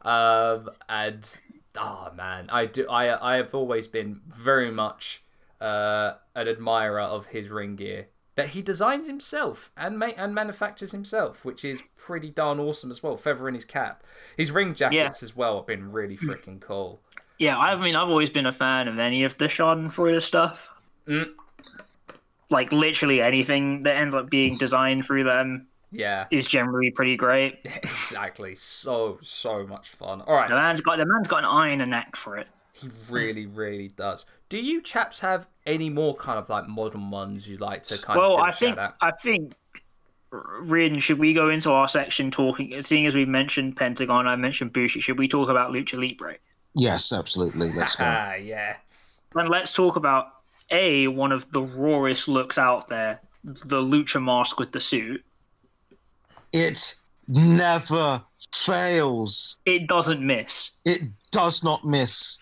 Um, and oh man, I do. I I have always been very much uh, an admirer of his ring gear. that he designs himself and ma- and manufactures himself, which is pretty darn awesome as well. Feather in his cap, his ring jackets as well have been really freaking cool. Yeah, I mean, I've always been a fan of any of the Schadenfreude stuff. Mm. Like literally anything that ends up being designed through them Yeah, is generally pretty great. exactly. So so much fun. All right, The man's got the man's got an eye and a neck for it. He really, really does. Do you chaps have any more kind of like modern ones you like to kind Well, of give I a think shout out? I think Rin, should we go into our section talking? Seeing as we mentioned Pentagon, I mentioned Bushi. Should we talk about Lucha Libre? Yes, absolutely. Let's go. Ah, yes. Then let's talk about a one of the rawest looks out there, the Lucha mask with the suit. It never fails. It doesn't miss. It does not miss.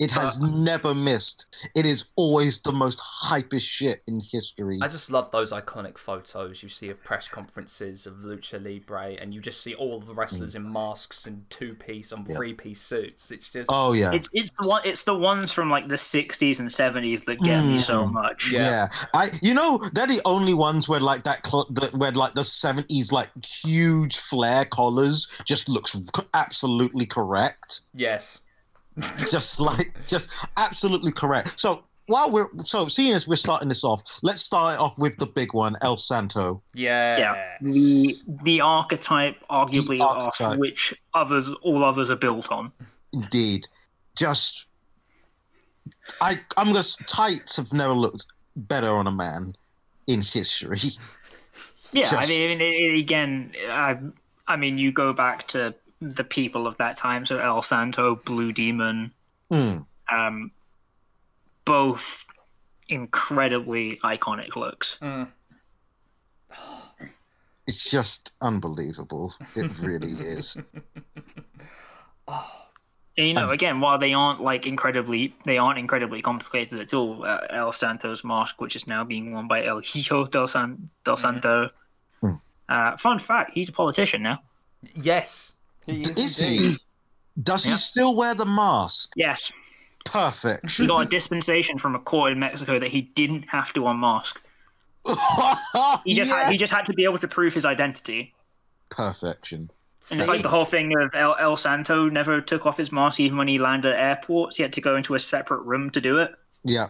It has never missed. It is always the most hypest shit in history. I just love those iconic photos you see of press conferences of Lucha Libre, and you just see all the wrestlers in masks and two piece and Yeah. three piece suits. It's just oh yeah. It's it's the one it's the ones from like the sixties and seventies that get me so Mm. much. Yeah. Yeah. I you know they're the only ones where like that cl- that where like the seventies like huge flare collars just looks absolutely correct. yes, just like just absolutely correct. So while we're so seeing as we're starting this off, let's start off with the big one, El Santo. yeah, Yeah, the the archetype, arguably The off which others, all others are built on. Indeed, just I I'm gonna tights have never looked better on a man in history. Yeah, I Just- mean, I mean, it, it- again, I, I mean, you go back to the people of that time, so El Santo, Blue Demon, Mm. um, both incredibly iconic looks. Mm. It's just unbelievable. It really is. And, you know, Um, again, while they aren't like incredibly, they aren't incredibly complicated at all. Uh, El Santo's mask, which is now being worn by El Hijo del, San, del Santo. Mm. Uh, fun fact: he's a politician now. yes. He is, Is he? Does Yeah. he still wear the mask? Yes, Perfect. he got a dispensation from a court in Mexico that he didn't have to unmask. He just Yeah. had, he just had to be able to prove his identity. Perfection. And it's like the whole thing of El, El Santo never took off his mask even when he landed at airports. He had to go into a separate room to do it. Yeah,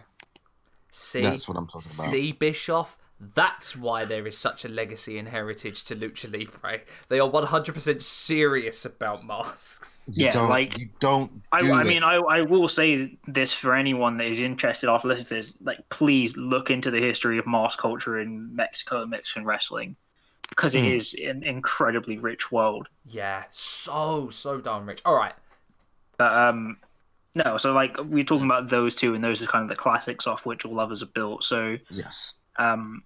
See, that's what I'm talking about. see, Bischoff. That's why there is such a legacy and heritage to Lucha Libre. They are 100% serious about masks. You Yeah, don't, like- you don't. I, do I it. mean, I, I will say this for anyone that is interested after listening to this: like, please look into the history of mask culture in Mexico and Mexican wrestling because it Hmm. is an incredibly rich world. Yeah, so, so darn rich. All right. But um, no, so like we're talking about those two, and those are kind of the classics off which all others are built. So yes. Um,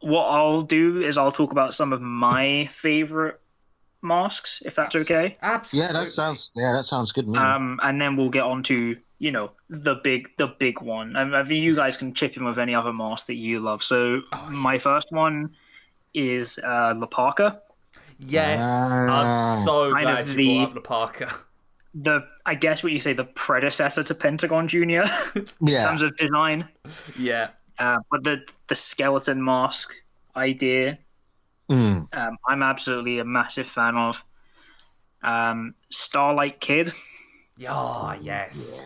what I'll do is I'll talk about some of my favorite masks, if that's okay. Absolutely. Yeah, that sounds. Yeah, that sounds good. to. Um, and then we'll get on to you know the big the big one. I, I mean, you guys can chip in with any other mask that you love. So Oh, my first one is uh, La Parka. Yes, Ah. I'm so Kind glad of you the- brought up the Parka. The I guess what you say the predecessor to Pentagon Junior in yeah. terms of design. yeah, Uh, but the the skeleton mask idea, Mm. um, I'm absolutely a massive fan of. Um, Starlight Kid, Ah, yes.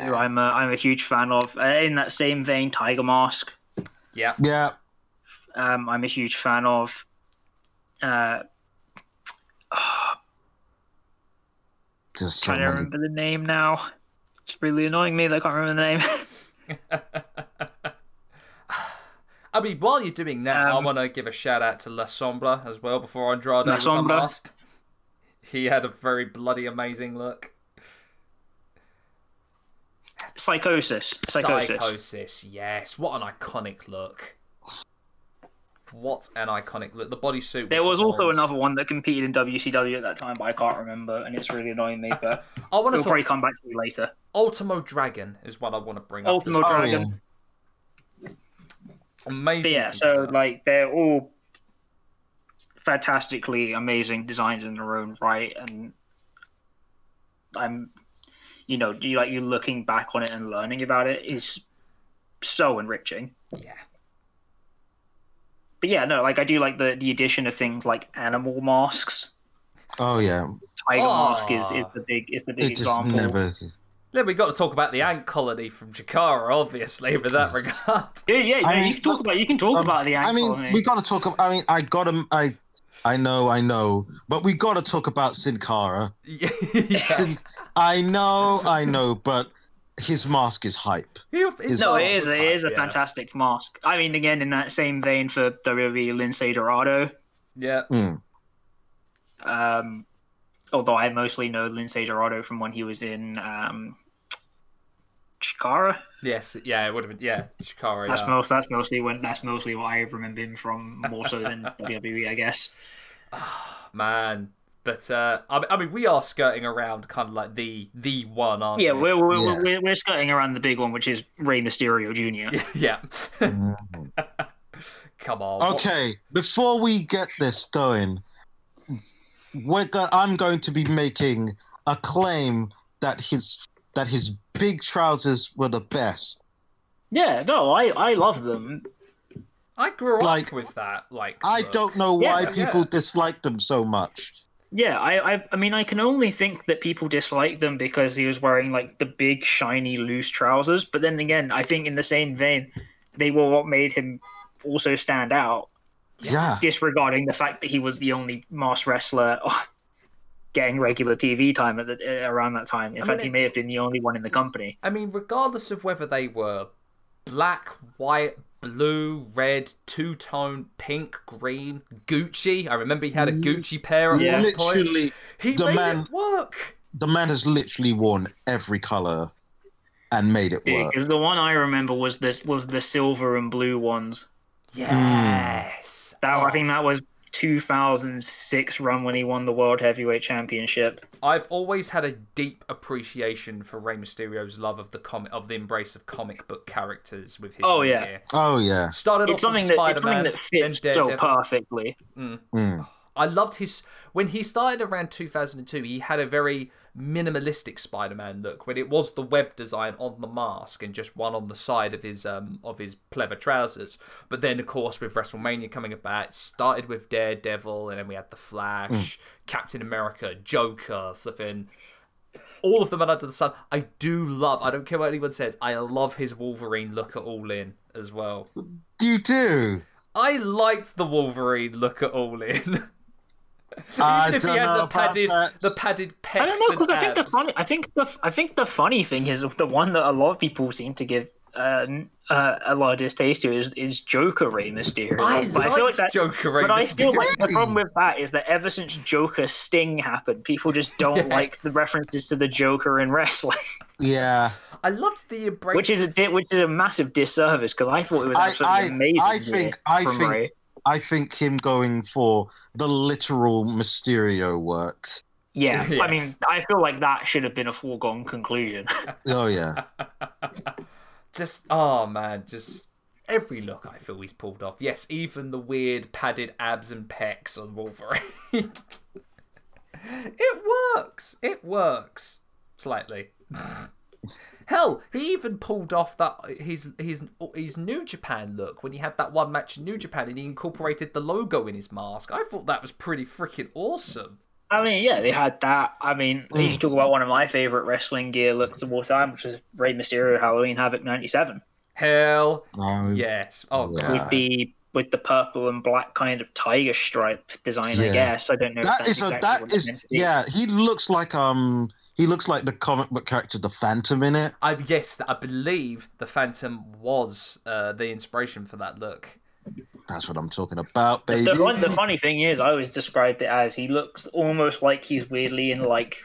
who I'm a, I'm a huge fan of. Uh, in that same vein, Tiger Mask, Yeah. Yeah. um, I'm a huge fan of. Uh, Just so trying to remember the name now. It's really annoying me that I can't remember the name. I mean, while you're doing that, I Um, want to give a shout out to La Sombra as well before Andrade La was Sombra. unmasked. He had a very bloody amazing look. Psychosis. Psychosis. Psychosis, yes. What an iconic look. What an iconic look. The bodysuit. with There the was also horns. another one that competed in WCW at that time, but I can't remember, and it's really annoying me. But I want to it'll talk. probably come back to me later. Ultimo Dragon is what I want to bring up. Ultimo as. Oh, Dragon. Yeah. Amazing. But yeah, so like they're all fantastically amazing designs in their own right, and I'm, you know, you like you looking back on it and learning about it is so enriching. yeah. but yeah, no, like I do like the the addition of things like animal masks. Oh yeah, Tiger Oh. mask is, is the big is the big it just example. never. Then we got to talk about the ant colony from Chikara, obviously, with that regard. Yeah, yeah, I mean, you can talk about you can talk um, about the ant I mean, colony. we got to talk. ab- I mean, I got him. I, I know, I know, but we got to talk about Sin Cara. yeah. Sin, I know, I know, but his mask is hype. His no, mask it is was it is a yeah. fantastic mask. I mean, again, in that same vein for WWE, Lince Dorado. Yeah. Mm. Um, although I mostly know Lince Dorado from when he was in um, Chikara. Yes. Yeah. It would have been. Yeah. Chikara. That's yeah. most. That's mostly when. That's mostly what I remember him from, more so than WWE, I guess. Man. But uh, I, mean- I mean, we are skirting around kind of like the the one, aren't Yeah, we? we're we're, Yeah. we're we're skirting around the big one, which is Rey Mysterio Jr. yeah. Mhm. Come on. what- Okay, before we get this going, we're go- I'm going to be making a claim that his that his big trousers were the best. Yeah, no, I I love them. I grew up Like, with that. Like. I look. don't know why yeah. people dislike them so much. Yeah, I, I I mean I can only think that people dislike them because he was wearing like the big shiny loose trousers. But then again, I think in the same vein, they were what made him also stand out. Yeah, Disregarding the fact that he was the only masked wrestler getting regular TV time at the, uh, around that time. In I fact, mean, he may have been the only one in the company. I mean, regardless of whether they were black, white, blue, red, two tone, pink, green, Gucci. I remember he had a Gucci pair at Yeah. one point. literally, He the made man- it work. the man has literally worn every color and made it work. Because the one I remember was this was the silver and blue ones. Mm. Yes. That Oh, I think that was 2006 run when he won the World Heavyweight Championship. I've always had a deep appreciation for Rey Mysterio's love of the comic of the embrace of comic book characters with his Oh, yeah. gear. Oh yeah, Started It's off something with that Spider-Man, something that fits so Daredevil. perfectly. Mm. I loved his when he started around 2002. He had a very minimalistic Spider-Man look when it was the web design on the mask and just one on the side of his um of his pleather trousers. But then of course with WrestleMania coming about, it started with Daredevil and then we had the Flash, Captain America, Joker, flipping all of them are under the sun. I do love. I don't care what anyone says. I love his Wolverine look at All In as well. you do. I liked the Wolverine look at All In. I Even if he don't had know the padded, the padded pecs I don't know because I think the funny I think the I think the funny thing is the one that a lot of people seem to give uh, uh, a lot of distaste to is, is Joker Rey Mysterio. I but liked I feel like that. Joker Rey But I feel like the problem with that is that ever since Joker Sting happened, people just don't like the references to the Joker in wrestling, Yeah, I loved the embrace. which is a di- which is a massive disservice because I thought it was absolutely I- amazing. I think- I from think- Rey. I think him going for the literal Mysterio worked. Yeah, I mean, I feel like that should have been a foregone conclusion. Oh yeah, just oh man, just every look I feel he's pulled off. Yes, even the weird padded abs and pecs on Wolverine. it works. It works slightly. Hell, he even pulled off that his his his New Japan look when he had that one match in New Japan and he incorporated the logo in his mask. I thought that was pretty freaking awesome. I mean, yeah, they had that. I mean, you can talk about one of my favorite wrestling gear looks of all time, which is Rey Mysterio Halloween Havoc '97 Hell Um, yes. Oh Yeah. with the with the purple and black kind of tiger stripe design. I guess I don't know. if that's is a exactly that what it's is meant to be. yeah. He looks like um he looks like the comic book character the Phantom in it. I yes, I believe the Phantom was uh, the inspiration for that look. That's what I'm talking about, baby. The, fun, the funny thing is, I always described it as he looks almost like he's weirdly in like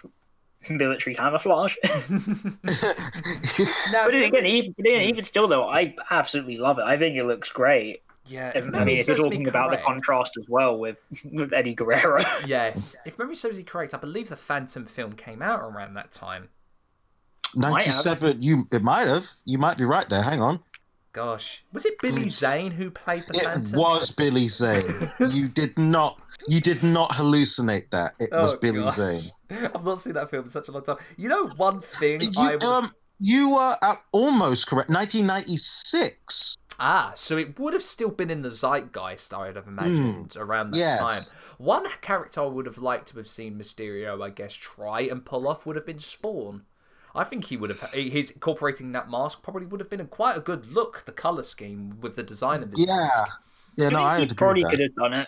military camouflage. Now, but again, even, even still though, I absolutely love it. I think it looks great. Yeah, If, if I mean, if you're serves talking about the contrast as well with with Eddie Guerrero. Yes, if memory serves me correct, I believe the Phantom film came out around that time. Ninety-seven. You it might have. You might be right there. Hang on. Gosh, was it Billy Zane who played the It Phantom? was Billy Zane. you did not. You did not hallucinate that. It was Oh, Billy gosh. Zane. I've not seen that film in such a long time. You know, one thing You, I would... um, you were uh, almost correct. 1996. Ah, so it would have still been in the zeitgeist, I would have imagined, around that yes. time. One character I would have liked to have seen Mysterio, I guess, try and pull off would have been Spawn. I think he would have, his incorporating that mask probably would have been a, quite a good look, the colour scheme with the design of his Yeah. mask. Yeah, no, I he agree probably could have done it.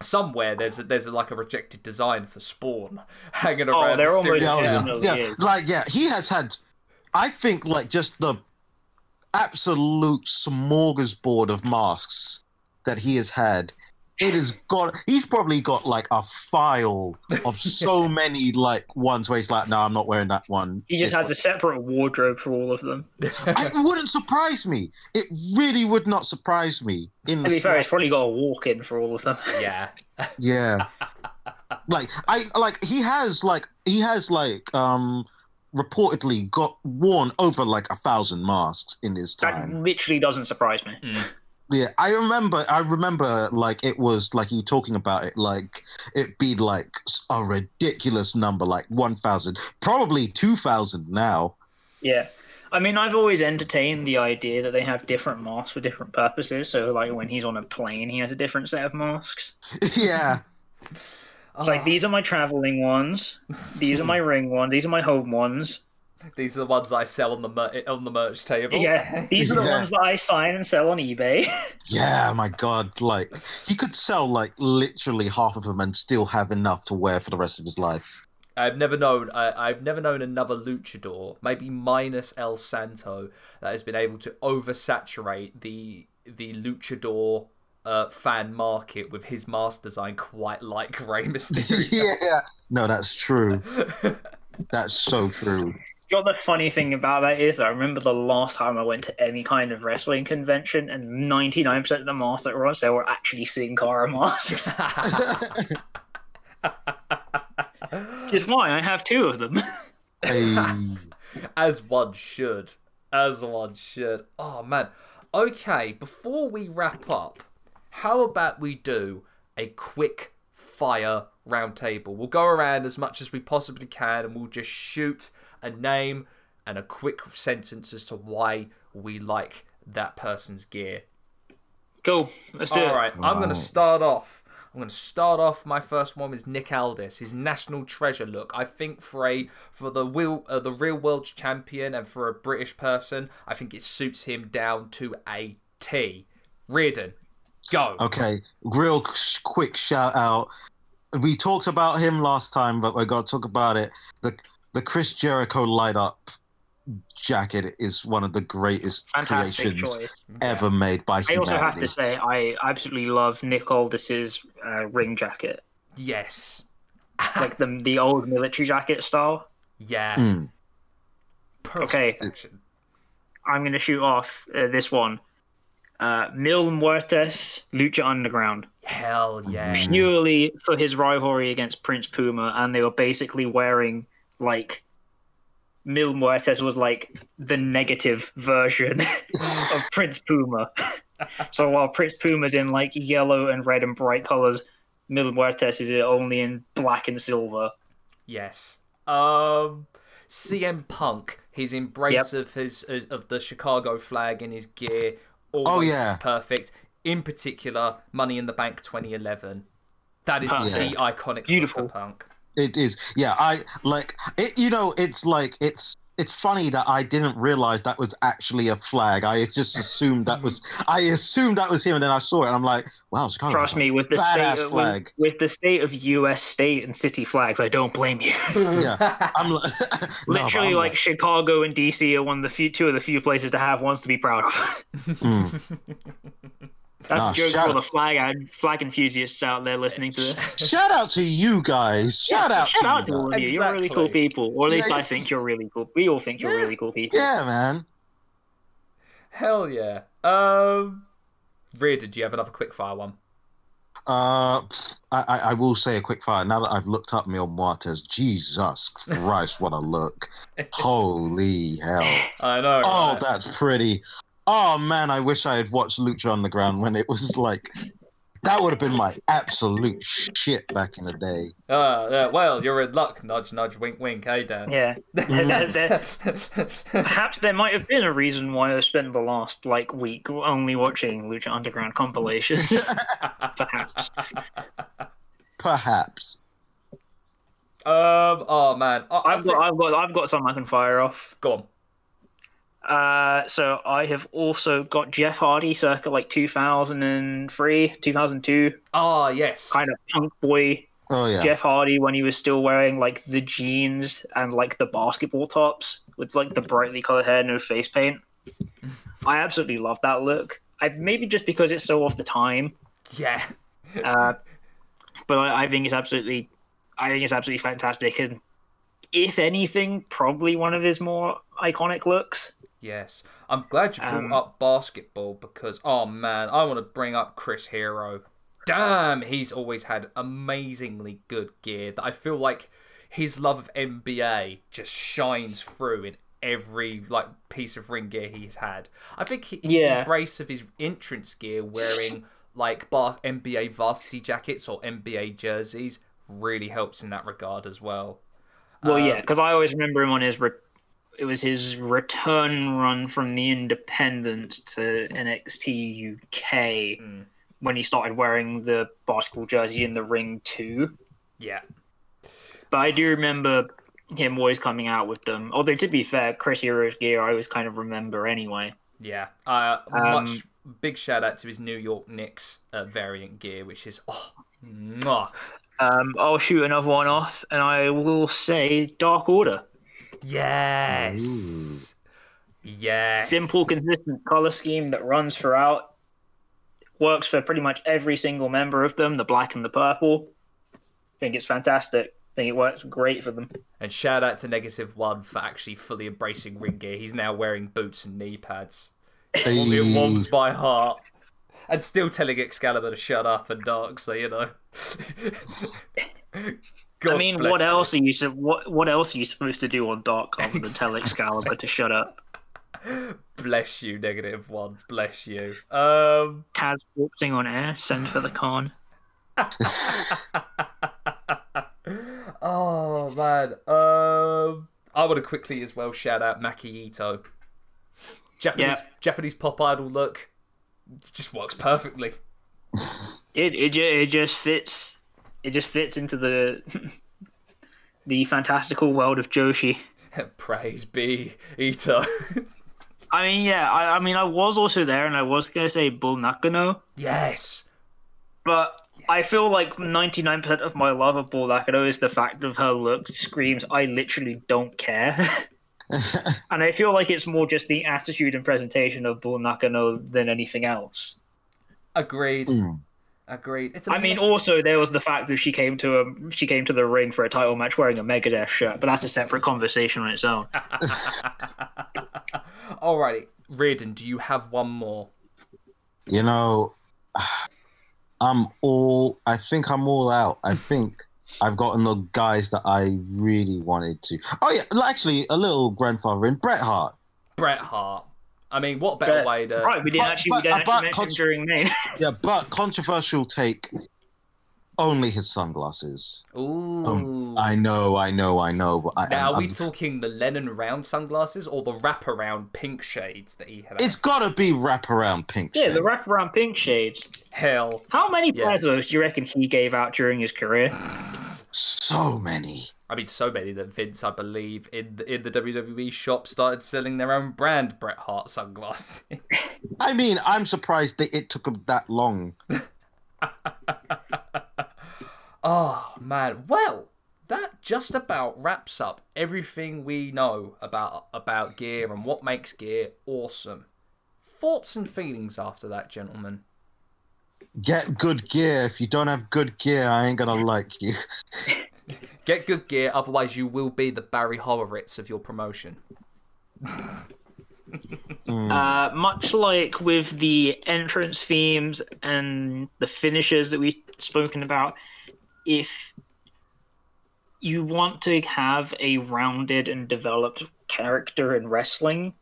Somewhere there's a, there's a, like a rejected design for Spawn hanging Oh, around. they're Mysterio's almost Yeah, house. definitely yeah, like yeah, he has had. I think like just the absolute smorgasbord of masks that he has had. It has got. He's probably got like a file of so many like ones where he's like, no, I'm not wearing that one. He just This has a separate wardrobe for all of them. it wouldn't surprise me. It really would not surprise me. In To the be fair, he's probably got a walk-in for all of them. Yeah. yeah, like I like he has like he has like um reportedly got worn over like a thousand masks in his time. That literally doesn't surprise me. Hmm. Yeah, I remember. I remember like it was like you talking about it like it be like a ridiculous number, like one thousand, probably two thousand now. Yeah. I mean, I've always entertained the idea that they have different masks for different purposes. So, like, when he's on a plane, he has a different set of masks. yeah. It's like, these are my traveling ones. These are my ring ones. These are my home ones. These are the ones I sell on the mer- on the merch table. Yeah. These are the Yeah. ones that I sign and sell on eBay. Yeah, my God! Like he could sell like literally half of them and still have enough to wear for the rest of his life. I've never known. I, I've never known another luchador, maybe minus El Santo, that has been able to oversaturate the the luchador uh, fan market with his mask design, quite like Rey Mysterio. yeah. No, that's true. That's so true. You know, the funny thing about that is, I remember the last time I went to any kind of wrestling convention, and 99% of the masks that were on sale were actually Sin Cara masks. Which is why I have two of them. Hey. As one should. As one should. Oh man. Okay, before we wrap up, how about we do a quick fire roundtable? We'll go around as much as we possibly can and we'll just shoot a name and a quick sentence as to why we like that person's gear. Cool, let's do All it. right, I'm going to start off. I'm going to start off. My first one is Nick Aldis, his national treasure look. I think for a for the real uh, the real world champion and for a British person, I think it suits him down to a T. Reardon, go. Okay, real quick shout out. We talked about him last time, but we're gonna talk about it. The the Chris Jericho light up jacket is one of the greatest Fantastic creations choice. ever made by humanity. I also have to say, I absolutely love Nick Aldis's uh, ring jacket, Yes. like the the old military jacket style. Yeah. Mm. Okay. Perfection. I'm going to shoot off uh, this one. Uh, Mil Muertes, Lucha Underground. Hell yeah. purely for his rivalry against Prince Puma, and they were basically wearing like Mil Muertes was like the negative version of Prince Puma. so while Prince Puma's in like yellow and red and bright colors, Mil Muertes is only in black and silver. Yes. Um, CM Punk, his embrace of his of the Chicago flag in his gear. Always Oh, oh yeah. perfect. In particular, Money in the Bank 2011. That is Perfect. the iconic Beautiful. Punk. It is, yeah. I like it. You know, it's like it's it's funny that I didn't realize that was actually a flag. I just assumed that was. I assumed that was him, and then I saw it, and I'm like, wow, Chicago. Trust me, with the state of, flag. with, with the state of U.S. state and city flags, I don't blame you. Yeah, I'm no, Literally, I'm like Chicago and DC are one of the few, two of the few places to have ones to be proud of. mm. That's Nah, a joke for the flag and flag enthusiasts out there listening to this. shout out to you guys. Shout out Shout to out you to all of you. You're really cool people, or at least Yeah. I think you're really cool. We all think you're Yeah. really cool people. Yeah, man. Hell yeah. Um, Reardon, do you have another quick fire one? Uh, I, I I will say a quick fire. Now that I've looked up Mil Muertes, Jesus Christ, what a look! Holy hell! I know. Oh, right? that's pretty. Oh man, I wish I had watched Lucha Underground when it was like That would have been my absolute shit back in the day. Uh, yeah, well, you're in luck. Nudge, nudge, wink, wink. Hey, Dan. Yeah. There- there- Perhaps there might have been a reason why I spent the last like week only watching Lucha Underground compilations. Perhaps. Perhaps. um. Oh man. I, I've got, I've got, I've got some I can fire off. Go on. Uh, so I have also got Jeff Hardy circa like 2003, 2002, Ah, yes. kind of punk boy Oh yeah. Jeff Hardy when he was still wearing like the jeans and like the basketball tops with like the brightly colored hair, no face paint. I absolutely love that look. I maybe just because it's so off the time, Yeah. uh, but I, I think it's absolutely, I think it's absolutely fantastic. And if anything, probably one of his more iconic looks. Yes. I'm glad you brought Um, up basketball because, oh man, I want to bring up Chris Hero. Damn, he's always had amazingly good gear that I feel like his love of NBA just shines through in every like piece of ring gear he's had. I think he- his Yeah. embrace of his entrance gear wearing like bar- NBA varsity jackets or NBA jerseys really helps in that regard as well. Well, yeah, Um, because I always remember him on his. Re- it was his return run from the Independence to NXT UK Mm. when he started wearing the basketball jersey in the ring too. Yeah. But I do remember him always coming out with them. Although to be fair, Chris Hero's gear I always kind of remember anyway. Yeah, uh, Um, much big shout out to his New York Knicks uh, variant gear, which is oh, mwah. Um, I'll shoot another one off, and I will say Dark Order. Yes, yes, Simple, consistent color scheme that runs throughout. Works for pretty much every single member of them, the black and the purple. I think it's fantastic. I think it works great for them. And shout out to Negative One for actually fully embracing ring gear. He's now wearing boots and knee pads. It warms my heart. And still telling Excalibur to shut up and Dark, so you know. God I mean, what you. else are you what what else are you supposed to do on Dark other than tell Excalibur to shut up? Bless you, Negative One. Bless you. Um. Taz corpsing on air, send for the con. Oh man. Um, I want to quickly as well shout out Maki Ito. Japanese Japanese pop idol look. It just works perfectly. It it, it just fits. It just fits into the the fantastical world of Joshi. Praise be Ito. I mean, yeah. I, I mean, I was also there, and I was gonna say Bull Nakano, yes. but I feel like ninety nine percent of my love of Bull Nakano is the fact of her look screams, "I literally don't care." and I feel like it's more just the attitude and presentation of Bull Nakano than anything else. Agreed. Mm. Agreed. It's. I mean, also there was the fact that she came to a she came to the ring for a title match wearing a Megadeth shirt, but that's a separate conversation on its own. Alrighty, Reardon. Do you have one more? You know, I'm all. I think I'm all out. I think I've gotten the guys that I really wanted to. Oh yeah, actually, a little grandfather in Bret Hart. Bret Hart. I mean, what better way to? right, we didn't But- actually but- we didn't but actually mention con- during main. Yeah, but controversial take. Only his sunglasses. Ooh. Um, I know, I know, I know. But I, now, are I'm- we talking the Lennon round sunglasses or the wraparound pink shades that he had? It's gotta be wraparound pink. yeah, the wraparound pink shades. Hell, How many Yeah. pairs of those do you reckon he gave out during his career? so many. I mean, so many that Vince, I believe, in the, in the WWE shop started selling their own brand Bret Hart sunglasses. I mean, I'm surprised that it took them that long. oh man, well, that just about wraps up everything we know about about gear and what makes gear awesome. Thoughts and feelings after that, gentlemen. Get good gear. If you don't have good gear, I ain't gonna like you. Get good gear, otherwise you will be the Barry Horowitz of your promotion. Uh, much like with the entrance themes and the finishes that we've spoken about, if you want to have a rounded and developed character in wrestling,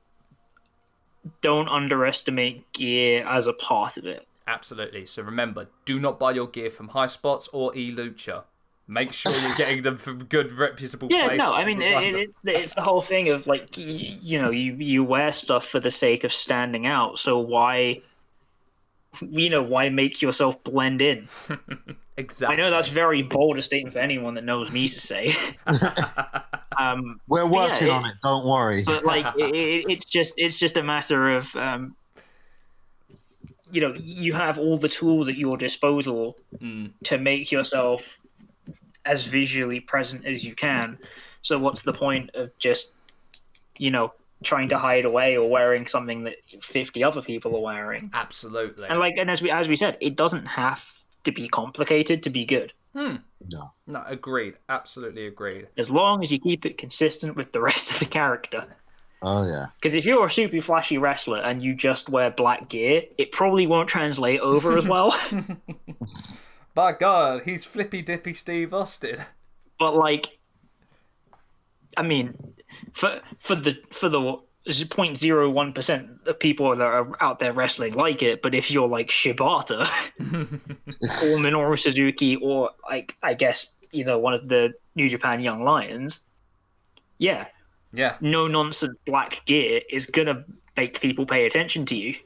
don't underestimate gear as a part of it. Absolutely. So remember, do not buy your gear from High Spots or eLucha. Make sure you're getting them from good, reputable Yeah, places. no, I mean it, it, it's the- it's the whole thing of like y- you know you you wear stuff for the sake of standing out. So why, you know, why make yourself blend in? exactly. I know that's very bold a statement for anyone that knows me to say. um, We're But yeah, working it- on it. Don't worry. but like it, it, it's just it's just a matter of um, you know you have all the tools at your disposal Mm. to make yourself as visually present as you can so what's the point of just you know trying to hide away or wearing something that 50 other people are wearing Absolutely. and like and as we as we said it doesn't have to be complicated to be good hmm. no. no, agreed. Absolutely agreed. as long as you keep it consistent with the rest of the character Oh yeah. Because if you're a super flashy wrestler and you just wear black gear, it probably won't translate over as well. By God, he's flippy dippy Steve Austin. but like, I mean, for for the for the 0.01 percent of people that are out there wrestling like it, but if you're like Shibata or Minoru Suzuki or like I guess you know one of the New Japan Young Lions, yeah, Yeah, no nonsense black gear is gonna make people pay attention to you.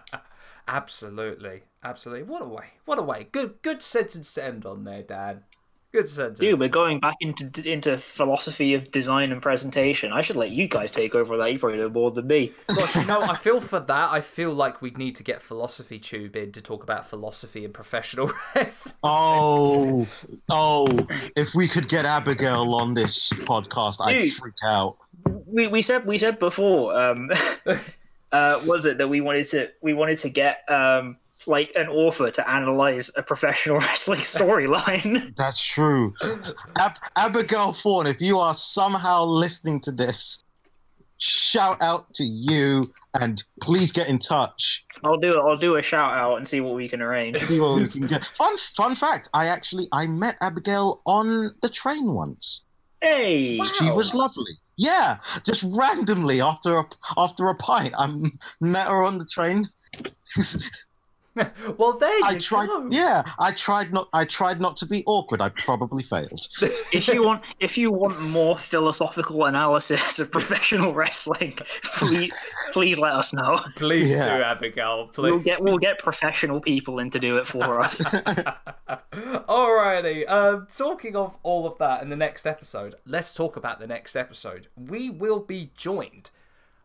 absolutely, absolutely. What a way! What a way! Good, good sentence to end on there, Dan. Good sentence. Dude, we're going back into into philosophy of design and presentation. I should let you guys take over that. You probably know more than me. Gosh, you know, I feel for that. I feel like we'd need to get Philosophy Tube in to talk about philosophy and professional wrestling. Oh, oh! If we could get Abigail on this podcast, I'd freak out. We, we said we said before. Um, uh, was it that we wanted to we wanted to get um, like an author to analyze a professional wrestling storyline? That's true. Ab- Abigail Thorn, if you are somehow listening to this, shout out to you and please get in touch. I'll do it. I'll do a shout out and see what we can arrange. We can. Fun, fun fact: I actually I met Abigail on the train once. Hey, She was lovely. Yeah, just randomly after a after a pint, I met her on the train. well, there you I tried. go. Yeah, I tried not. I tried not to be awkward. I probably failed. if you want if you want more philosophical analysis of professional wrestling, please please let us know. Please Yeah. do, Abigail. Please. We'll Please. get we'll get professional people in to do it for us. Alrighty. Um, talking of all of that in the next episode, let's talk about the next episode. We will be joined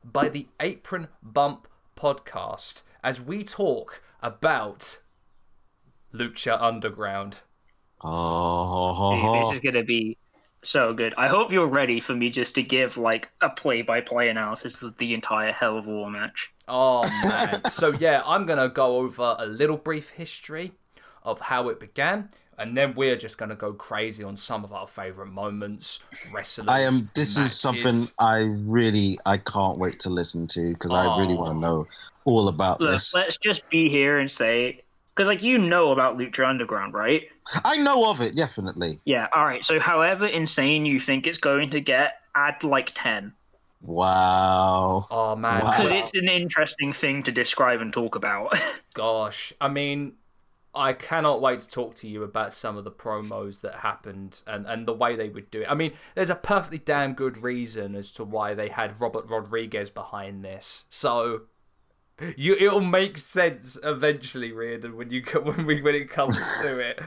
by the Apron Bump podcast as we talk about Lucha Underground. Oh, this is gonna be so good. I hope you're ready for me just to give like a play by play analysis of the entire Hell of War match. Oh man. so yeah, I'm gonna go over a little brief history of how it began, and then we're just gonna go crazy on some of our favorite moments, wrestlers. I am. This matches. is something I really I can't wait to listen to because I really Oh. want to know all about Look, this. let's just be here and say because like you know about Lucha Underground, right? I know of it definitely. Yeah. All right. So however insane you think it's going to get, add like ten Wow. Oh man, Wow. because it's an interesting thing to describe and talk about. Gosh, I mean, I cannot wait to talk to you about some of the promos that happened and, and the way they would do it. I mean, there's a perfectly damn good reason as to why they had Robert Rodriguez behind this. So you it'll make sense eventually, Reardon, when you when we when it comes to it.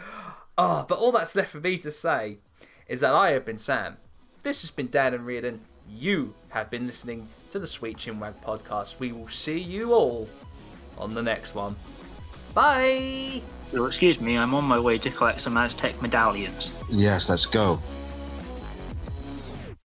Oh, but all that's left for me to say is that I have been Sam. This has been Dan and Reardon. You have been listening to the Sweet Chinwag podcast. We will see you all on the next one. Bye. So, excuse me, I'm on my way to collect some Aztec medallions. Yes, let's go.